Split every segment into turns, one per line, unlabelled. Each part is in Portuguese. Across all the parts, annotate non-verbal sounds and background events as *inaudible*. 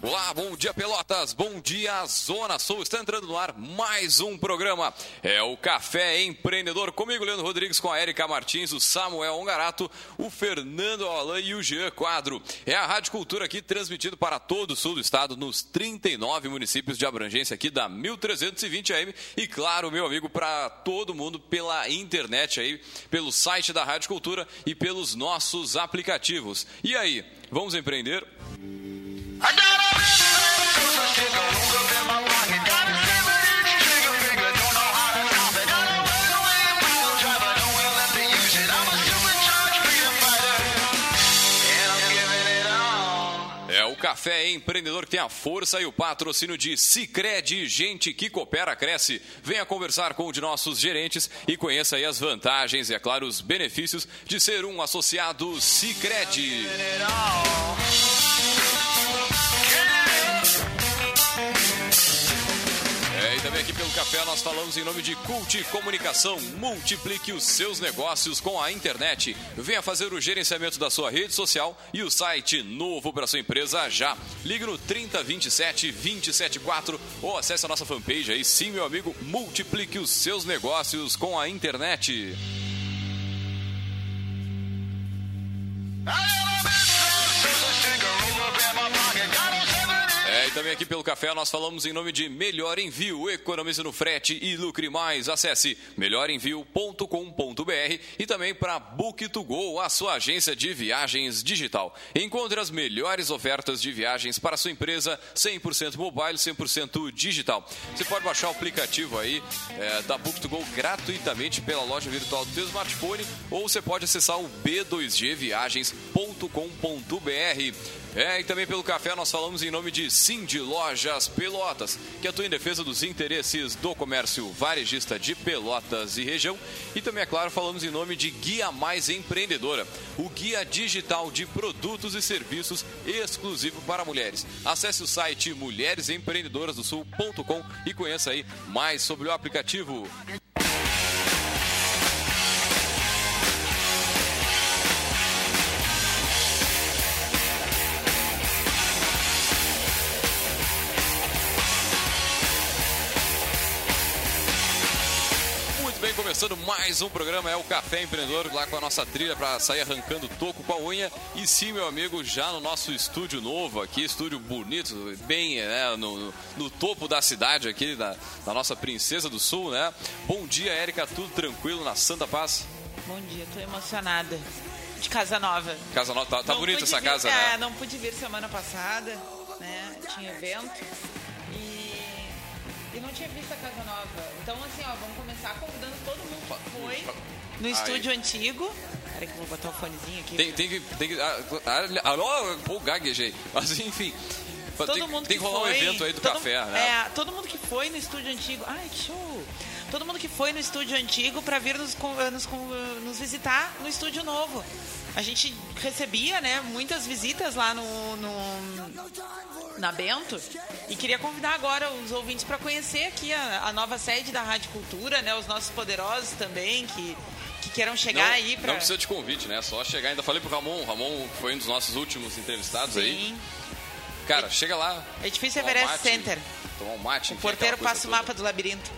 Olá, bom dia Pelotas, bom dia Zona Sul. Está entrando no ar mais um programa. É o Café Empreendedor comigo, Leandro Rodrigues, com a Erika Martins, o Samuel Ongarato, o Fernando Alain e o Jean Quadro. É a Rádio Cultura aqui transmitido para todo o sul do estado, nos 39 municípios de abrangência aqui da 1320 AM e claro, meu amigo, para todo mundo pela internet aí, pelo site da Rádio Cultura e pelos nossos aplicativos. E aí, vamos empreender? I Café Empreendedor que tem a força e o patrocínio de Cicred, gente que coopera, cresce. Venha conversar com um de nossos gerentes e conheça aí as vantagens e, é claro, os benefícios de ser um associado Cicred. Pelo café nós falamos em nome de Cult Comunicação. Multiplique os seus negócios com a internet. Venha fazer o gerenciamento da sua rede social e o site novo para sua empresa já. Ligue no 3027 274 ou acesse a nossa fanpage aí. Sim, meu amigo, multiplique os seus negócios com a internet. E também aqui pelo café nós falamos em nome de Melhor Envio. Economize no frete e lucre mais. Acesse melhorenvio.com.br e também para Book2Go, a sua agência de viagens digital. Encontre as melhores ofertas de viagens para sua empresa 100% mobile, 100% digital. Você pode baixar o aplicativo aí é, da Book2Go gratuitamente pela loja virtual do seu smartphone ou você pode acessar o b2gviagens.com.br. É, e também pelo café nós falamos em nome de Cindy Lojas Pelotas, que atua em defesa dos interesses do comércio varejista de Pelotas e região. E também, é claro, falamos em nome de Guia Mais Empreendedora, o guia digital de produtos e serviços exclusivo para mulheres. Acesse o site mulheresempreendedorasdosul.com e conheça aí mais sobre o aplicativo. Começando mais um programa, é o Café Empreendedor, lá com a nossa trilha para sair arrancando toco com a unha. E sim, meu amigo, já no nosso estúdio novo aqui, estúdio bonito, bem né, no, no topo da cidade aqui, da, da, nossa Princesa do Sul, né? Bom dia, Érica, tudo tranquilo na Santa Paz?
Bom dia, tô emocionada. De casa nova.
Casa nova, tá, tá bonita essa vir, casa, é, né?
É, não pude vir semana passada, né? Tinha evento. Não tinha visto a Casa Nova. Então, assim, ó, vamos começar convidando todo mundo que foi no estúdio antigo. Peraí que eu vou botar o fonezinho aqui.
Tem, tem que. Tem que ah, ah, pô, gaguejei. Mas enfim. Todo tem, mundo tem que, que rolar foi, um evento aí do café, né?
É, todo mundo que foi no estúdio antigo. Ai, que show! Todo mundo que foi no estúdio antigo para vir nos, nos, nos visitar no estúdio novo a gente recebia, né, muitas visitas lá no, no na Bento e queria convidar agora os ouvintes para conhecer aqui a, a, nova sede da Rádio Cultura, né, os nossos poderosos também que que queiram chegar
não,
aí para
Não precisa de convite, né? Só chegar. Ainda falei pro Ramon, o Ramon foi um dos nossos últimos entrevistados Sim. aí. Cara, é, chega lá.
Edifício Everest um Center.
Tomar um mate.
O porteiro passa o mapa do labirinto.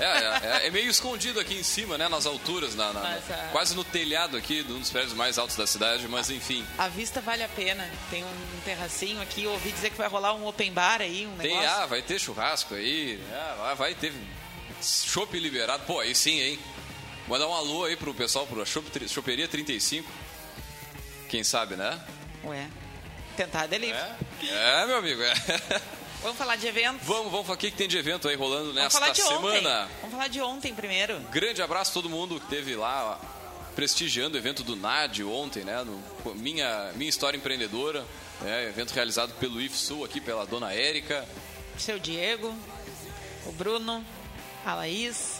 É, é, é, meio escondido aqui em cima, né? Nas alturas, na, na, mas, é. quase no telhado aqui, de um dos prédios mais altos da cidade, mas enfim.
A vista vale a pena. Tem um terracinho aqui, ouvi dizer que vai rolar um open bar aí, um
Tem, negócio. ah, vai ter churrasco aí, é, vai ter chopp liberado. Pô, aí sim, hein? Mandar um alô aí pro pessoal, pro Choperia 35. Quem sabe, né?
Ué, tentar delivery.
É, é meu amigo, é. *laughs*
Vamos falar de eventos?
Vamos, vamos falar o que, que tem de evento aí rolando vamos nesta semana.
Ontem. Vamos falar de ontem primeiro.
Grande abraço a todo mundo que esteve lá prestigiando o evento do NAD ontem, né? No, minha, minha história empreendedora, né? evento realizado pelo IFSU aqui, pela dona Érica.
Seu Diego, o Bruno, a Laís,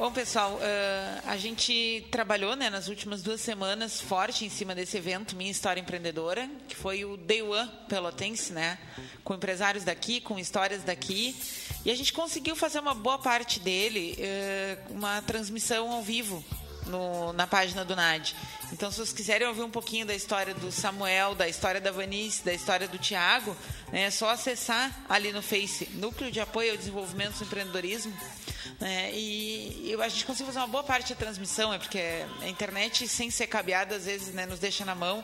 Bom, pessoal, uh, a gente trabalhou né, nas últimas duas semanas forte em cima desse evento Minha História Empreendedora, que foi o Day One Pelotense, né? Com empresários daqui, com histórias daqui. E a gente conseguiu fazer uma boa parte dele, uh, uma transmissão ao vivo no, na página do NAD. Então, se vocês quiserem ouvir um pouquinho da história do Samuel, da história da Vanice, da história do Tiago, né, é só acessar ali no Face, Núcleo de Apoio ao Desenvolvimento do Empreendedorismo. Né, e, e a gente conseguiu fazer uma boa parte da transmissão, é porque a internet, sem ser cabeada, às vezes né, nos deixa na mão.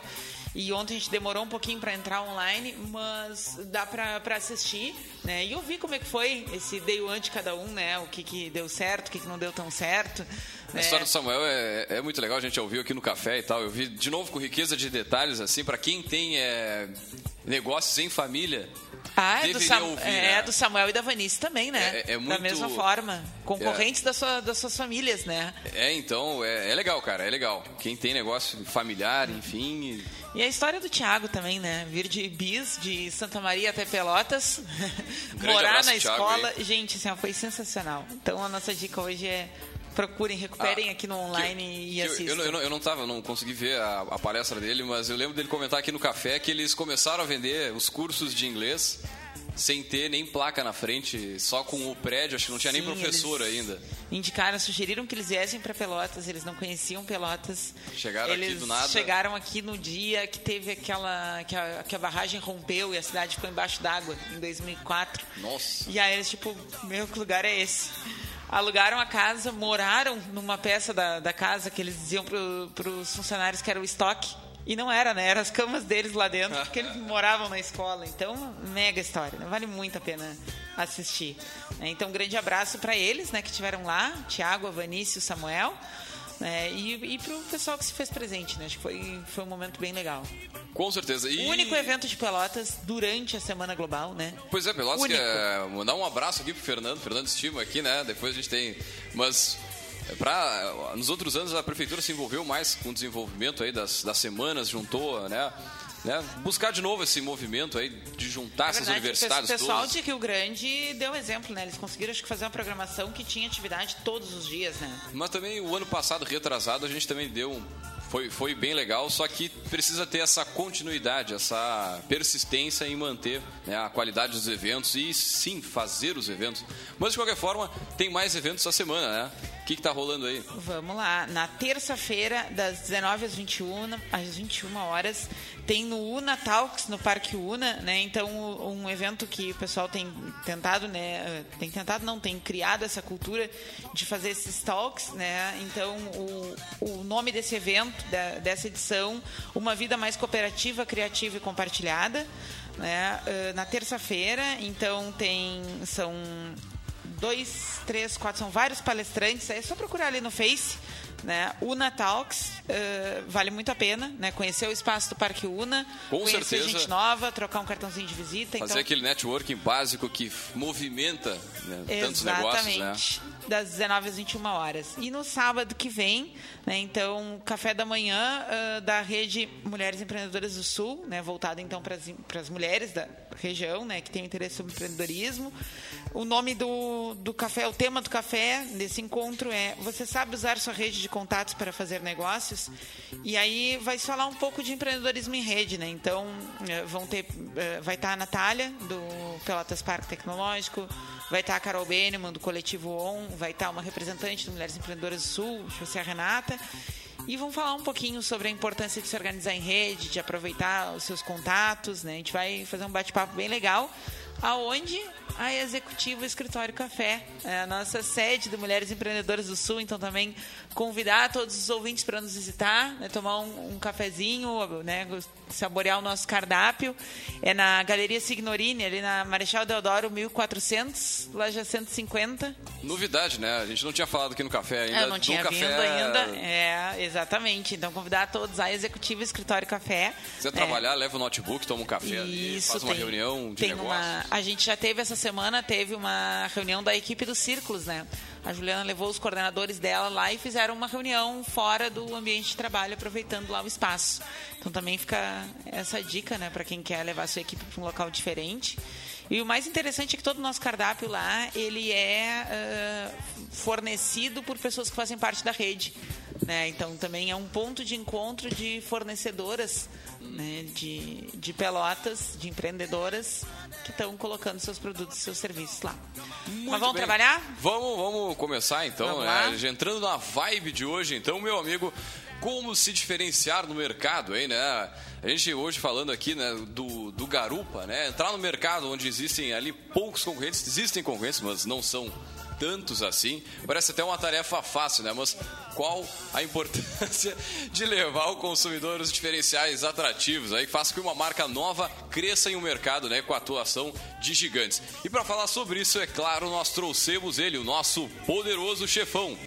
E ontem a gente demorou um pouquinho para entrar online, mas dá para assistir, né? E ouvir como é que foi esse day one de cada um, né? O que, que deu certo, o que, que não deu tão certo.
A né? história do Samuel é, é, muito legal, a gente ouviu aqui no café e tal. Eu vi de novo com riqueza de detalhes, assim, para quem tem é, negócios em família.
Ah, é do, Sam, ouvir, é né? do, Samuel e da Vanice também, né? É, é muito, da mesma forma. Concorrentes da sua, das suas famílias, né?
É, então, é, legal, cara, é legal. Quem tem negócio familiar, enfim.
E a história do Tiago também, né? Vir de Bis, de Santa Maria até Pelotas, *laughs* morar na escola. Aí. Gente, assim, foi sensacional. Então a nossa dica hoje é procurem, recuperem ah, aqui no online e assistam.
Eu, eu, eu, eu, não tava, não consegui ver a, a, palestra dele, mas eu lembro dele comentar aqui no café que eles começaram a vender os cursos de inglês sem ter nem placa na frente, só com o prédio, acho que não tinha Sim, nem professor ainda.
Indicaram, sugeriram que eles viessem para Pelotas, eles não conheciam Pelotas.
Chegaram
eles
aqui do nada.
Chegaram aqui no dia que teve aquela que a, que a barragem rompeu e a cidade ficou embaixo d'água em 2004.
Nossa.
E aí eles tipo, meu que lugar é esse? Alugaram a casa, moraram numa peça da, da casa que eles diziam para os funcionários que era o estoque. E não era, né? Eram as camas deles lá dentro, porque eles moravam na escola. Então, mega história, né? Vale muito a pena assistir. Então, um grande abraço para eles, né? Que estiveram lá, Tiago, Vanício, Samuel. Né, e, e para o pessoal que se fez presente, né? Acho que foi, foi um momento bem legal.
Com certeza.
E... O único evento de Pelotas durante a Semana Global, né?
Pois é, Pelotas único. quer mandar um abraço aqui pro Fernando, Fernando Estima aqui, né? Depois a gente tem... Mas Pra, nos outros anos a prefeitura se envolveu mais com o desenvolvimento aí das, das semanas, juntou, né? Né? Buscar de novo esse movimento aí de juntar é verdade, essas universidades
todas. O pessoal
todas.
de Rio Grande deu exemplo, né? Eles conseguiram acho que fazer uma programação que tinha atividade todos os dias, né?
Mas também o ano passado, retrasado, a gente também deu foi, foi bem legal, só que precisa ter essa continuidade, essa persistência em manter né, a qualidade dos eventos e sim fazer os eventos. Mas de qualquer forma, tem mais eventos essa semana, né? O que está rolando aí?
Vamos lá. Na terça-feira, das 19 às 21, às 21 horas, tem no Una Talks, no Parque Una, né? Então, um evento que o pessoal tem tentado, né? Tem tentado, não, tem criado essa cultura de fazer esses talks, né? Então, o, o nome desse evento da, dessa edição, Uma Vida Mais Cooperativa, Criativa e Compartilhada. Né? Uh, na terça-feira, então tem. São dois, três, quatro, são vários palestrantes. É só procurar ali no Face né? Una Talks uh, vale muito a pena, né? Conhecer o espaço do Parque Una,
Com
conhecer
certeza.
gente nova, trocar um cartãozinho de visita.
Fazer
então...
aquele networking básico que movimenta né, tantos negócios, né?
Das 19 às 21 horas. E no sábado que vem, né, então, café da manhã uh, da rede Mulheres Empreendedoras do Sul, né, voltado então para as mulheres da região, né, que tem interesse sobre empreendedorismo. O nome do, do café, o tema do café desse encontro é Você sabe usar sua rede de contatos para fazer negócios? E aí vai falar um pouco de empreendedorismo em rede, né? Então, eh, vão ter, eh, vai estar a Natália, do Pelotas Parque Tecnológico, vai estar a Carol Beneman, do Coletivo ON, vai estar uma representante do Mulheres Empreendedoras do Sul, José Renata, e vamos falar um pouquinho sobre a importância de se organizar em rede, de aproveitar os seus contatos, né? A gente vai fazer um bate-papo bem legal, aonde a Executivo Escritório Café, é a nossa sede do Mulheres Empreendedoras do Sul. Então, também convidar todos os ouvintes para nos visitar, né, tomar um, um, cafezinho, né, saborear o nosso cardápio. É na Galeria Signorini, ali na Marechal Deodoro 1400, loja 150.
Novidade, né? A gente não tinha falado aqui no café ainda.
Eu não tinha vindo café... ainda. É, exatamente. Então, convidar todos a Executivo Escritório Café.
Se você é. trabalhar, leva o notebook, toma um café Isso, ali, faz uma tem, reunião de
tem Uma, a gente já teve essa semana, teve uma reunião da equipe dos Círculos, né? A Juliana levou os coordenadores dela lá e fizeram uma reunião fora do ambiente de trabalho, aproveitando lá o espaço. Então também fica essa dica, né, para quem quer levar sua equipe para um local diferente. E o mais interessante é que todo o nosso cardápio lá, ele é uh, fornecido por pessoas que fazem parte da rede. Né? Então também é um ponto de encontro de fornecedoras né? de, de pelotas, de empreendedoras que estão colocando seus produtos, seus serviços lá.
Muito
Mas vamos
bem.
trabalhar?
Vamos, vamos começar então,
Vamos
né? Já Entrando na vibe de hoje, então, meu amigo, como se diferenciar no mercado, hein, né? A gente hoje falando aqui, né, do, do garupa, né? Entrar no mercado onde existem ali poucos concorrentes, existem concorrentes, mas não são tantos assim. Parece até uma tarefa fácil, né? Mas qual a importância *laughs* de levar o consumidor os diferenciais atrativos aí que faça com que uma marca nova cresça em um mercado, né, com a atuação de gigantes. E para falar sobre isso, é claro, nós trouxemos ele, o nosso poderoso chefão.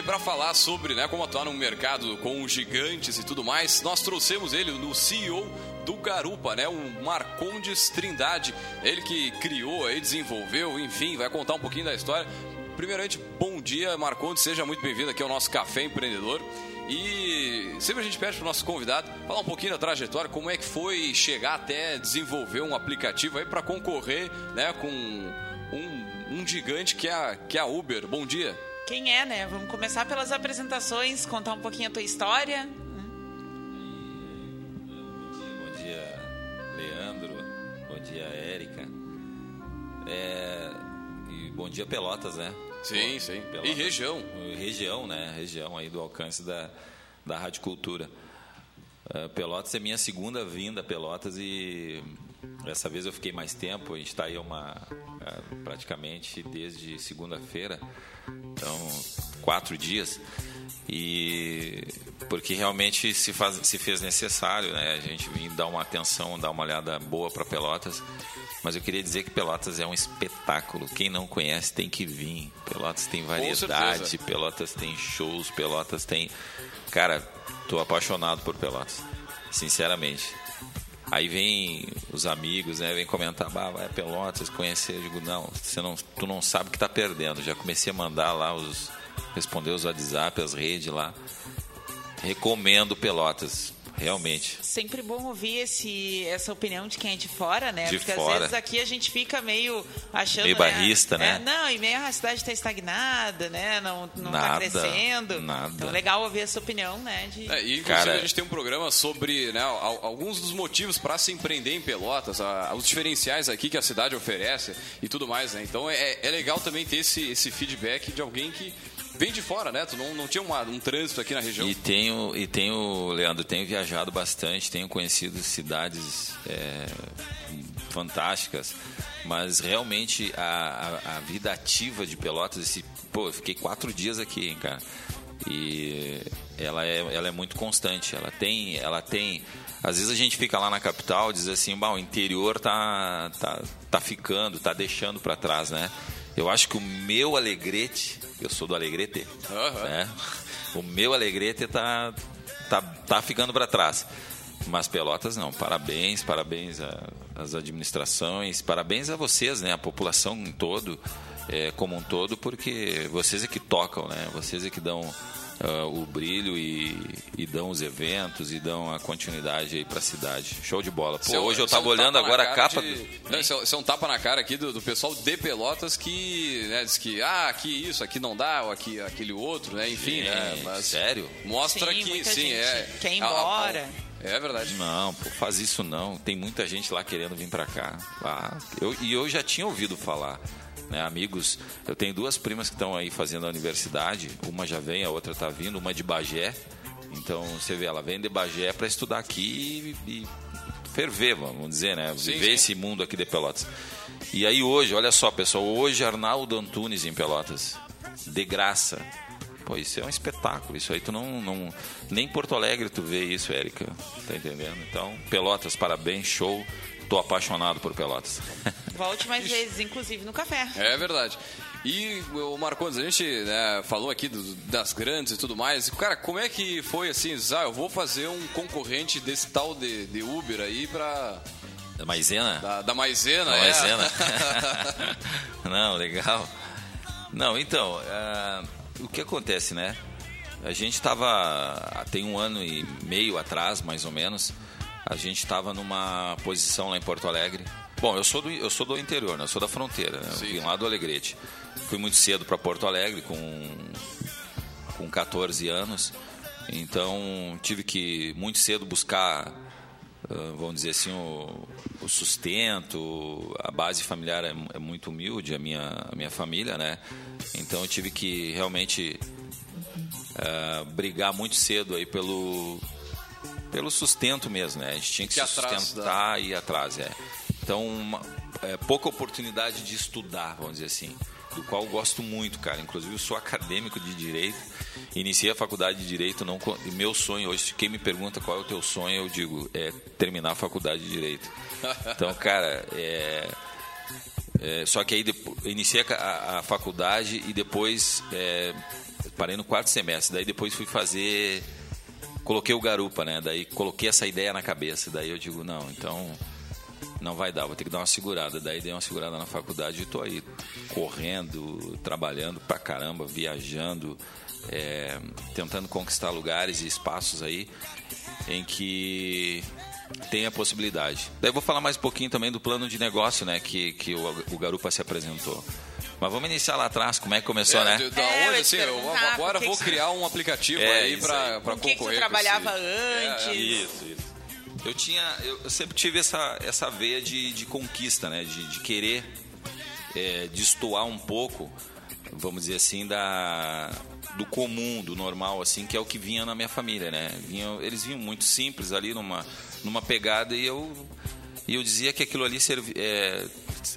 Bem, para falar sobre né, como atuar num mercado com os gigantes e tudo mais, nós trouxemos ele, no CEO do Garupa, né, o Marcondes Trindade. Ele que criou, aí, desenvolveu, enfim, vai contar um pouquinho da história. Primeiramente, bom dia, Marcondes, seja muito bem-vindo aqui ao nosso Café Empreendedor. E sempre a gente pede para o nosso convidado falar um pouquinho da trajetória, como é que foi chegar até desenvolver um aplicativo aí para concorrer né, com um, um gigante que é, a, que é a Uber. Bom dia.
Quem é, né? Vamos começar pelas apresentações, contar um pouquinho a tua história.
Bom dia, Leandro. Bom dia, Érica. É, e bom dia, Pelotas, né?
Sim,
Pô,
sim.
Pelotas.
E região.
Região, né? Região aí do alcance da, da Rádio Cultura. É, Pelotas é minha segunda vinda a Pelotas e dessa vez eu fiquei mais tempo. A gente está aí uma, praticamente desde segunda-feira, então quatro dias. E porque realmente se, faz, se fez necessário, né? A gente vir dar uma atenção, dar uma olhada boa para Pelotas. Mas eu queria dizer que Pelotas é um espetáculo. Quem não conhece tem que vir. Pelotas tem variedade. Pelotas tem shows, Pelotas tem. Cara, tô apaixonado por Pelotas. Sinceramente. Aí vem os amigos, né? Vem comentar, bah, vai a Pelotas, conhecer. Eu digo, não, você não, tu não sabe o que tá perdendo. Já comecei a mandar lá os. responder os WhatsApp, as redes lá. Recomendo Pelotas, realmente.
Sempre bom ouvir esse, essa opinião de quem é de fora, né?
De
Porque
fora.
às vezes aqui a gente fica meio achando.
Meio barrista, né?
É, não, e meio a cidade está estagnada, né? Não, não tá
Nada,
crescendo.
nada.
Então legal ouvir essa opinião, né? De...
É, e inclusive
Cara-
a gente tem um programa sobre né, al- alguns dos motivos para se empreender em Pelotas, a- os diferenciais aqui que a cidade oferece e tudo mais, né? Então é, é legal também ter esse, esse feedback de alguém que vem de fora, né? Tu não, não tinha uma- um trânsito aqui na região.
E tenho, e tenho, Leandro, tenho viajado bastante, tenho conhecido cidades é, fantásticas, mas realmente a, a- a vida ativa de Pelotas, esse, pô, eu fiquei quatro dias aqui, hein, cara. E ela é, ela é muito constante, ela tem, ela tem. Às vezes a gente fica lá na capital diz assim, bah, o interior tá, tá, tá ficando, tá deixando para trás, né? Eu acho que o meu alegrete, eu sou do Alegrete,
Aham.
né? O meu Alegrete tá, tá, tá ficando para trás. Mas Pelotas não. Parabéns, parabéns às administrações, parabéns a vocês, né? A população em todo, é, como um todo, porque vocês é que tocam, né? Vocês é que dão ah, o brilho e, e dão os eventos e dão a continuidade aí para a cidade. Show de bola. Pô,
é um-
hoje eu
é um
tava olhando agora a capa.
de-
do-
Não, isso, é, isso é um tapa na cara aqui do, do pessoal de Pelotas que né, diz que ah, aqui isso, aqui não dá, ou aqui aquele outro, né? Enfim, né? Mas
sério?
mostra
Sim,
que
muita
sim,
gente
é.
quer ir
a- a-
embora.
é verdade.
Não, pô, faz isso não. Tem muita gente lá querendo vir pra cá. Ah, eu, e eu já tinha ouvido falar. Né, amigos, eu tenho duas primas que estão aí fazendo a universidade. Uma já vem, a outra tá vindo, uma de Bagé. Então você vê, ela vem de Bagé para estudar aqui e, e ferver, vamos dizer, né?
Sim,
Viver
sim.
esse mundo aqui de Pelotas. E aí hoje, olha só, pessoal, hoje Arnaldo Antunes em Pelotas. De graça. Pô, isso é um espetáculo. Isso aí tu não, não. Nem em Porto Alegre tu vê isso, Érica. Tá entendendo? Então, Pelotas, parabéns, show. Tô apaixonado por Pelotas. *laughs*
Volte mais vezes, inclusive no café.
É verdade. E o Marcondes, a gente né, falou aqui do- das grandes e tudo mais. Cara, como é que foi assim? Ah, eu vou fazer um concorrente desse tal de, de Uber aí pra.
Da Maisena?
Da, da Maisena,
Da
é.
Maisena. *laughs* *laughs* não, legal. Não, então, ah, o que acontece, né? a gente estava, tem um ano e meio atrás, mais ou menos, a gente estava numa posição lá em Porto Alegre. Bom, eu sou do, eu sou do interior, né? eu sou da fronteira, né? eu vim lá do Alegrete. Fui muito cedo para Porto Alegre, com, com 14 anos, então tive que muito cedo buscar vamos dizer assim, o, o, sustento, a base familiar é, é, muito humilde, a minha, a minha família, né? Então eu tive que realmente uh, brigar muito cedo aí pelo, pelo sustento mesmo, né? A gente tinha que, que se sustentar da... e ir atrás, é. Então, uma, é, pouca oportunidade de estudar, vamos dizer assim do qual eu gosto muito, cara. Inclusive, eu sou acadêmico de direito, iniciei a faculdade de direito. Não, meu sonho hoje, quem me pergunta qual é o teu sonho, eu digo é terminar a faculdade de direito. *laughs* Então, cara, é, é só que aí iniciei a, a, faculdade e depois é, parei no quarto semestre. Daí depois fui fazer, coloquei o garupa, né? Daí coloquei essa ideia na cabeça. Daí eu digo não, então não vai dar, vou ter que dar uma segurada. Daí dei uma segurada na faculdade e estou aí correndo, trabalhando pra caramba, viajando, é, tentando conquistar lugares e espaços aí em que tem a possibilidade. Daí vou falar mais um pouquinho também do plano de negócio, né, que, que o, o Garupa se apresentou. Mas vamos iniciar lá atrás, como é que começou,
é,
né?
Da é, onde, assim, eu, agora vou criar um aplicativo é, aí para concorrer.
Que você trabalhava antes?
É, isso, isso. Eu tinha, eu sempre tive essa, essa veia de, de conquista, né? De, de querer é, destoar um pouco, vamos dizer assim, da do comum, do normal, assim, que é o que vinha na minha família, né? Vinha, eles vinham muito simples ali numa, numa pegada e eu e eu dizia que aquilo ali servi, é,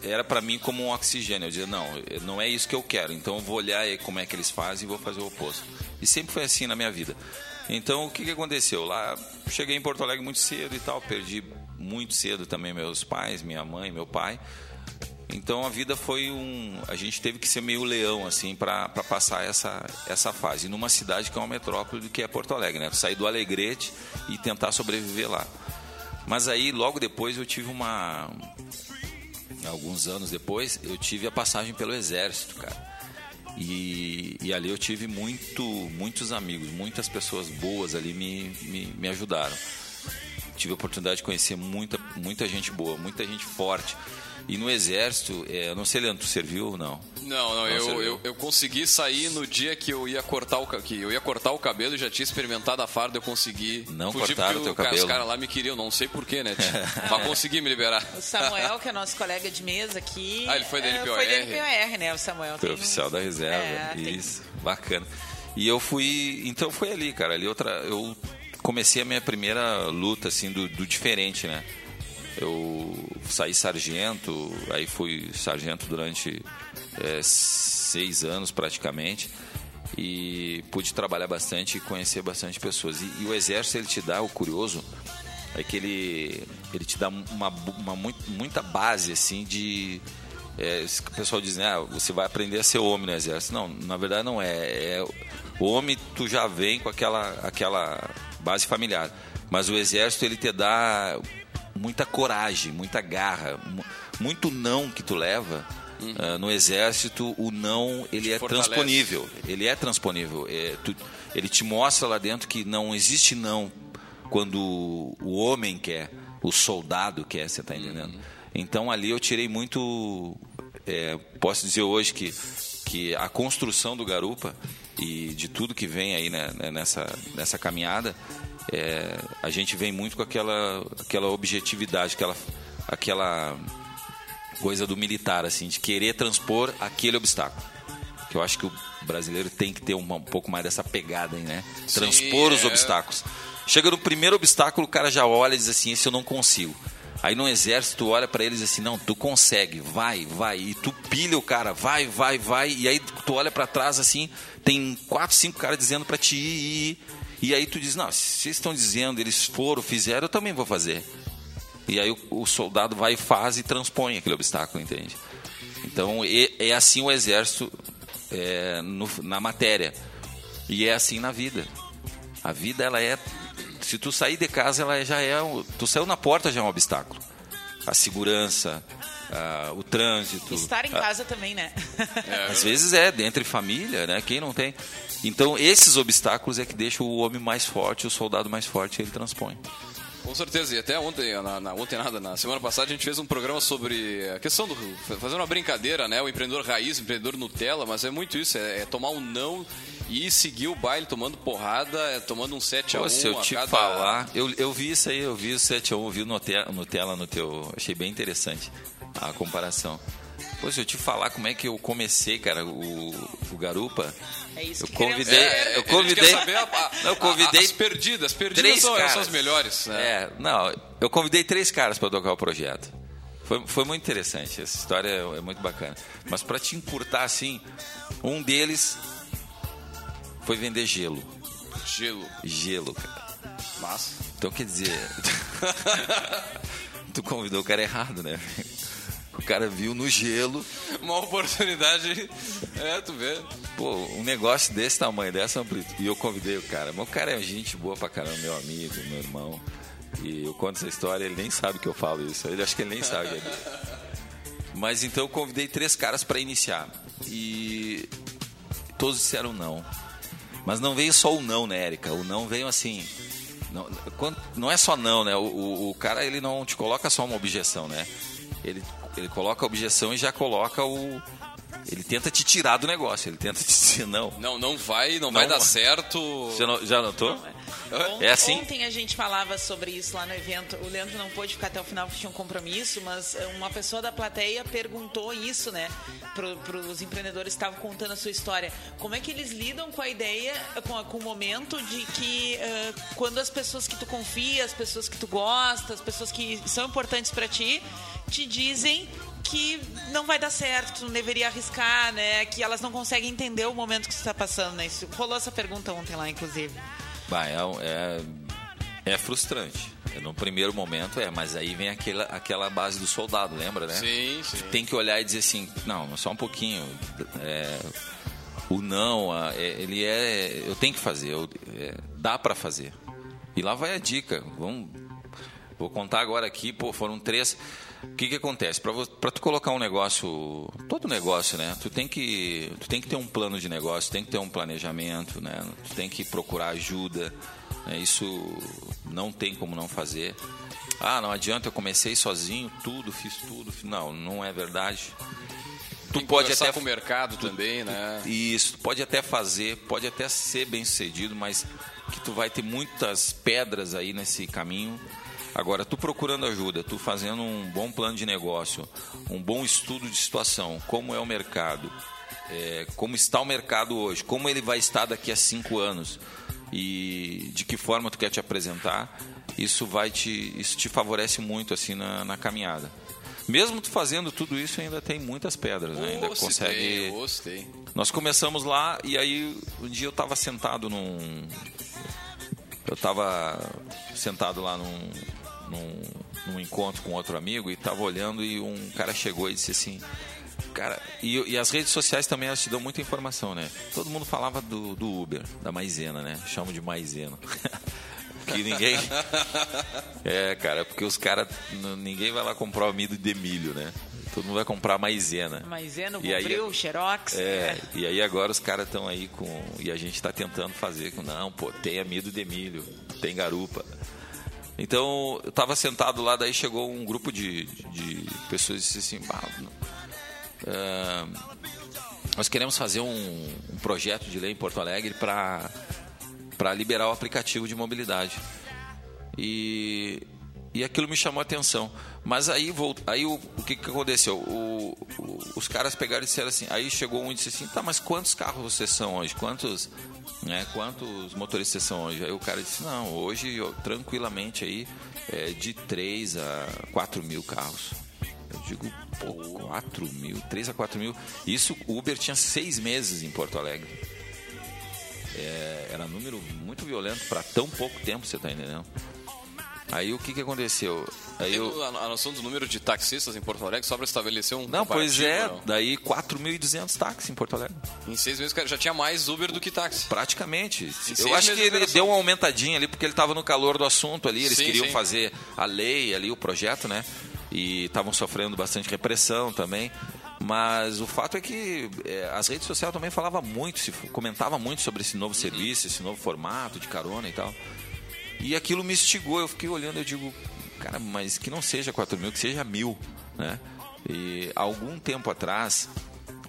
era para mim como um oxigênio. Eu dizia, não, não é isso que eu quero. Então eu vou olhar como é que eles fazem e vou fazer o oposto. E sempre foi assim na minha vida. Então, o que, que aconteceu? Lá, cheguei em Porto Alegre muito cedo e tal, perdi muito cedo também meus pais, minha mãe, meu pai. Então a vida foi um. A gente teve que ser meio leão, assim, para passar essa, essa fase. Numa cidade que é uma metrópole, que é Porto Alegre, né? Sair do Alegrete e tentar sobreviver lá. Mas aí, logo depois, eu tive uma. Alguns anos depois, eu tive a passagem pelo Exército, cara. E, e, ali eu tive muito, muitos amigos, muitas pessoas boas ali me, me, me ajudaram. Tive a oportunidade de conhecer muita, muita gente boa, muita gente forte. E no exército, é, não sei, Leandro, tu serviu ou não?
Não, não, não eu, eu, eu, consegui sair no dia que eu ia cortar o que eu ia cortar o cabelo, já tinha experimentado a farda, eu consegui
não cortar o teu cabelo.
Os caras lá me queriam, não sei porquê, né? *laughs* Mas consegui me liberar.
O Samuel, que é nosso colega de mesa aqui.
Ah, ele foi da NPOR.
Foi da NPOR, né? O Samuel.
Foi oficial da reserva. É, Isso, tem... bacana. E eu fui, então foi ali, cara, ali outra, eu comecei a minha primeira luta assim do, do diferente, né? Eu saí sargento, aí fui sargento durante é, seis anos praticamente e pude trabalhar bastante e conhecer bastante pessoas. E, e, o exército ele te dá o curioso é que ele ele te dá uma, uma muita base assim de é, o pessoal diz, né, ah, você vai aprender a ser homem no exército. Não, na verdade não é. é o homem tu já vem com aquela aquela base familiar, mas o exército ele te dá muita coragem, muita garra, muito não que tu leva. Uhum. Uh, no exército, o não ele é fortalece. transponível. Ele é transponível. É, tu, ele te mostra lá dentro que não existe não quando o homem quer, o soldado quer, você está entendendo? Uhum. Então ali eu tirei muito. É, posso dizer hoje que, que a construção do Garupa e de tudo que vem aí né, né nessa, nessa caminhada é, a gente vem muito com aquela, aquela objetividade, aquela, aquela coisa do militar, assim, de querer transpor aquele obstáculo. Que eu acho que o brasileiro tem que ter um, um pouco mais dessa pegada aí, né? Transpor Sim, os é... obstáculos. Chega no primeiro obstáculo, o cara já olha e diz assim: esse eu não consigo. Aí no exército, tu olha para eles assim: não, tu consegue, vai, vai. E tu pilha o cara, vai, vai, vai. E aí tu olha para trás assim, tem quatro, cinco caras dizendo para ti ir. E aí tu diz, não, se vocês estão dizendo, eles foram, fizeram, eu também vou fazer. E aí o, o soldado vai e faz e transpõe aquele obstáculo, entende? Então é, é assim o exército é, no, na matéria. E é assim na vida. A vida, ela é. Se tu sair de casa, ela já é. Tu saiu na porta já é um obstáculo. A segurança, uh, o trânsito.
Estar em casa também, né?
É, Às vezes é, dentre família, né? Quem não tem. Então, esses obstáculos é que deixam o homem mais forte, o soldado mais forte, ele transpõe.
Com certeza, e até ontem, na, na, ontem nada, na semana passada a gente fez um programa sobre a questão do. fazendo uma brincadeira, né? O empreendedor raiz, o empreendedor Nutella, mas é muito isso, é, é tomar um não e seguir o baile tomando porrada, é, tomando um 7
Pô,
a 1
se eu te
cada...
falar, eu, eu vi isso aí, eu vi o 7 a 1 vi o Nutella, Nutella no teu. Achei bem interessante a comparação. Pô, se eu te falar como é que eu comecei, cara, o, o Garupa.
É isso
Eu
que
convidei-.
É,
eu
a gente
convidei-
quer saber a- a-
Não, eu convidei
a- as perdidas, as perdidas
três
são,
caras.
são as melhores. Né?
É, não, eu convidei três caras para tocar o projeto. Foi, foi muito interessante, essa história é, é muito bacana. Mas para te encurtar assim, um deles foi vender gelo.
Gelo.
Gelo, cara.
Mas.
Então quer dizer. *laughs* tu convidou o cara errado, né? O cara viu no gelo,
Uma oportunidade. É, tu vê.
pô, um negócio desse tamanho, dessa amplitude. E eu convidei o cara. Mas o cara é gente boa pra caramba, meu amigo, meu irmão. E eu conto essa história, ele nem sabe que eu falo isso. Ele acho que ele nem sabe. *laughs* Mas então eu convidei três caras pra iniciar. E todos disseram não. Mas não veio só o não, né, Érica? O não veio assim. Não, quando- não é só não, né? O, o- o cara ele não te coloca só uma objeção, né? Ele, ele coloca a objeção e já coloca o. Ele tenta te tirar do negócio, ele tenta *laughs* te dizer não.
Não, não vai, não, vai
Não.
dar certo.
Você não- já notou?
Ont-
É assim?
Ontem a gente falava sobre isso lá no evento. O Leandro não pôde ficar até o final porque tinha um compromisso, mas eh, uma pessoa da plateia perguntou isso, né? Para os empreendedores que estavam contando a sua história. Como é que eles lidam com a ideia, com, a- com o momento de que eh, quando as pessoas que tu confia, as pessoas que tu gosta, as pessoas que são importantes para ti, te dizem que não vai dar certo, não deveria arriscar, né? Que elas não conseguem entender o momento que tu está passando, né? Isso, rolou essa pergunta ontem lá, inclusive.
Vai, é, é, é frustrante. No primeiro momento é, mas aí vem aquela, aquela base do soldado, lembra, né?
Sim, sim.
Tem que olhar e dizer assim, não, só um pouquinho. é, o não, a- é, ele é, eu tenho que fazer, eu- é, dá pra fazer. E lá vai a dica. Vamos, vou contar agora aqui, pô, foram três. O que que acontece? Para tu colocar um negócio, todo negócio, né? Tu tem que tu tem que ter um plano de negócio, tem que ter um planejamento, né? Tu tem que procurar ajuda. né? Isso não tem como não fazer. Ah, não adianta, eu comecei sozinho, tudo, fiz tudo. Não, não é verdade. Tu pode até
com o mercado também, né?
isso, pode até fazer, pode até ser bem sucedido, mas que tu vai ter muitas pedras aí nesse caminho. Agora, tu procurando ajuda, tu fazendo um bom plano de negócio, um bom estudo de situação, como é o mercado, é, como está o mercado hoje, como ele vai estar daqui a cinco anos e de que forma tu quer te apresentar, isso vai te, isso te favorece muito assim na, na caminhada. Mesmo tu fazendo tudo isso, ainda tem muitas pedras, né? ainda consegue
tem.
nós começamos lá e aí um dia eu estava sentado num. Eu estava sentado lá num, num, num encontro com outro amigo e estava olhando e um cara chegou e disse assim. Cara, e, e as redes sociais também elas te dão muita informação, né? Todo mundo falava do, do Uber, da maisena, né? Chamo de maisena. *laughs* que ninguém. É, cara, porque os caras. Ninguém vai lá comprar amido de milho, né? Todo mundo vai comprar maisena.
Maisena,
E aí-
Bombril, Xerox.
É, e aí agora os caras estão aí com. E a gente está tentando fazer com. Não, pô, tem amido de milho, tem garupa. Então, eu tava sentado lá, daí chegou um grupo de, de pessoas e disse assim: "Bah, ah, nós queremos fazer um, um projeto de lei em Porto Alegre para liberar o aplicativo de mobilidade. E, e aquilo me chamou a atenção. Mas aí, volt, aí o, o que, que aconteceu? O, o- os caras pegaram e disseram assim. Aí chegou um e disse assim: tá, mas quantos carros vocês são hoje? Quantos, né, quantos motoristas são hoje? Aí o cara disse: não, hoje eu, tranquilamente aí é de 3 a 4 mil carros. Eu digo, pô, 4 mil, 3 a 4 mil. Isso, o Uber tinha seis meses em Porto Alegre. É, era um número muito violento para tão pouco tempo, você tá entendendo? Aí o que que aconteceu? Aí eu,
a, noção do número de taxistas em Porto Alegre só para estabelecer um
não, pois é,
não?
daí 4.200 táxis em Porto Alegre.
Em seis meses cara, já tinha mais Uber do que táxi.
Praticamente.
seis
Eu acho que ele deu uma aumentadinha ali, porque ele estava no calor do assunto ali, eles
Sim,
queriam
sim.
fazer a lei ali, o projeto, né? E estavam sofrendo bastante repressão também. Mas o fato é que é, as redes sociais também falavam muito, se comentava muito sobre esse novo serviço, esse novo formato de carona e tal. E aquilo me instigou, eu fiquei olhando, eu digo, cara, mas que não seja 4 mil, que seja mil, né? E algum tempo atrás,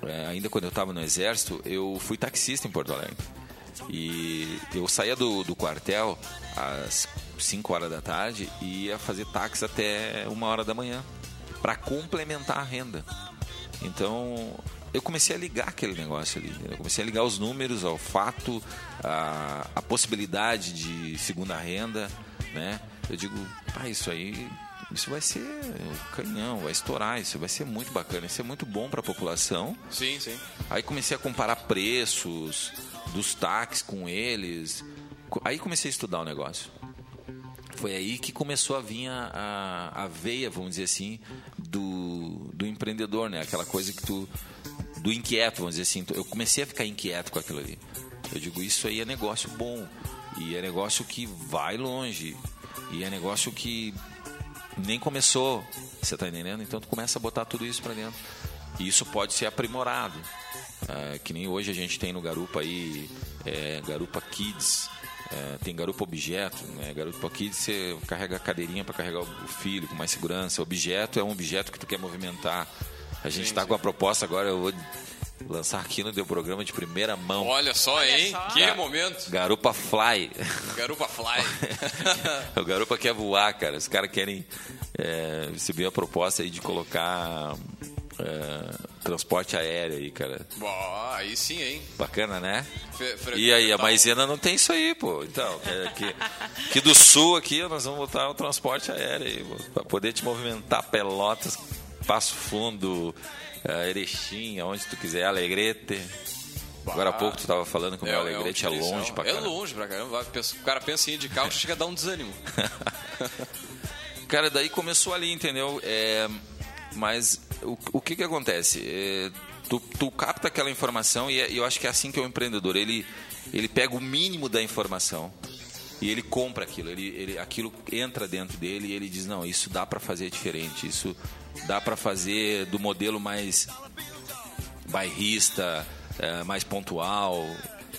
é, ainda quando eu estava no exército, eu fui taxista em Porto Alegre. E eu saía do, do quartel às 5 horas da tarde e ia fazer táxi até uma hora da manhã para complementar a renda. Então eu comecei a ligar aquele negócio ali. Eu comecei a ligar os números ao fato, a, a possibilidade de segunda renda, né? Eu digo, ah, isso aí, isso vai ser canhão, vai estourar, isso vai ser muito bacana, isso é muito bom para a população.
Sim, sim.
Aí comecei a comparar preços dos táxis com eles. Aí comecei a estudar o negócio. Foi aí que começou a vir a, a, a veia, vamos dizer assim, do, do empreendedor, né? Aquela coisa que tu. Do inquieto, vamos dizer assim. Eu comecei a ficar inquieto com aquilo ali. Eu digo, isso aí é negócio bom. E é negócio que vai longe. E é negócio que nem começou. Você tá entendendo? Então tu começa a botar tudo isso para dentro. E isso pode ser aprimorado. É, que nem hoje a gente tem no Garupa aí, é, Garupa Kids, é, tem garupa objeto, né? Garupa Kids você carrega a cadeirinha para carregar o filho com mais segurança. Objeto é um objeto que tu quer movimentar. A gente está com a proposta agora, eu vou lançar aqui no teu programa de primeira mão.
Olha só,
Olha
hein?
só.
Que
Ga-
momento.
Garupa Fly.
Garupa Fly. *laughs*
o Garupa quer voar, cara. Os caras querem é, receber a proposta aí de colocar é, transporte aéreo aí, cara.
Bom, aí sim, hein?
Bacana, né?
Fe-
E aí, a Maisena não tem isso aí, pô. Então, é que, que do sul aqui nós vamos botar o transporte aéreo aí, para poder te movimentar Pelotas, Passo Fundo, eh, Erechim, aonde tu quiser, Alegrete. Agora há pouco tu tava falando que o meu Alegrete é,
um
longe pra
É
caramba.
longe pra caramba. O cara pensa em ir de carro, chega a dar um desânimo. *laughs*
Cara, daí começou ali, entendeu? É, mas o, o que que acontece? É, tu, tu capta aquela informação e, é- e eu acho que é assim que é o empreendedor. Ele, ele pega o mínimo da informação e ele compra aquilo. Ele, ele, aquilo entra dentro dele e ele diz, não, isso dá para fazer diferente. Isso dá para fazer do modelo mais bairrista, é, mais pontual.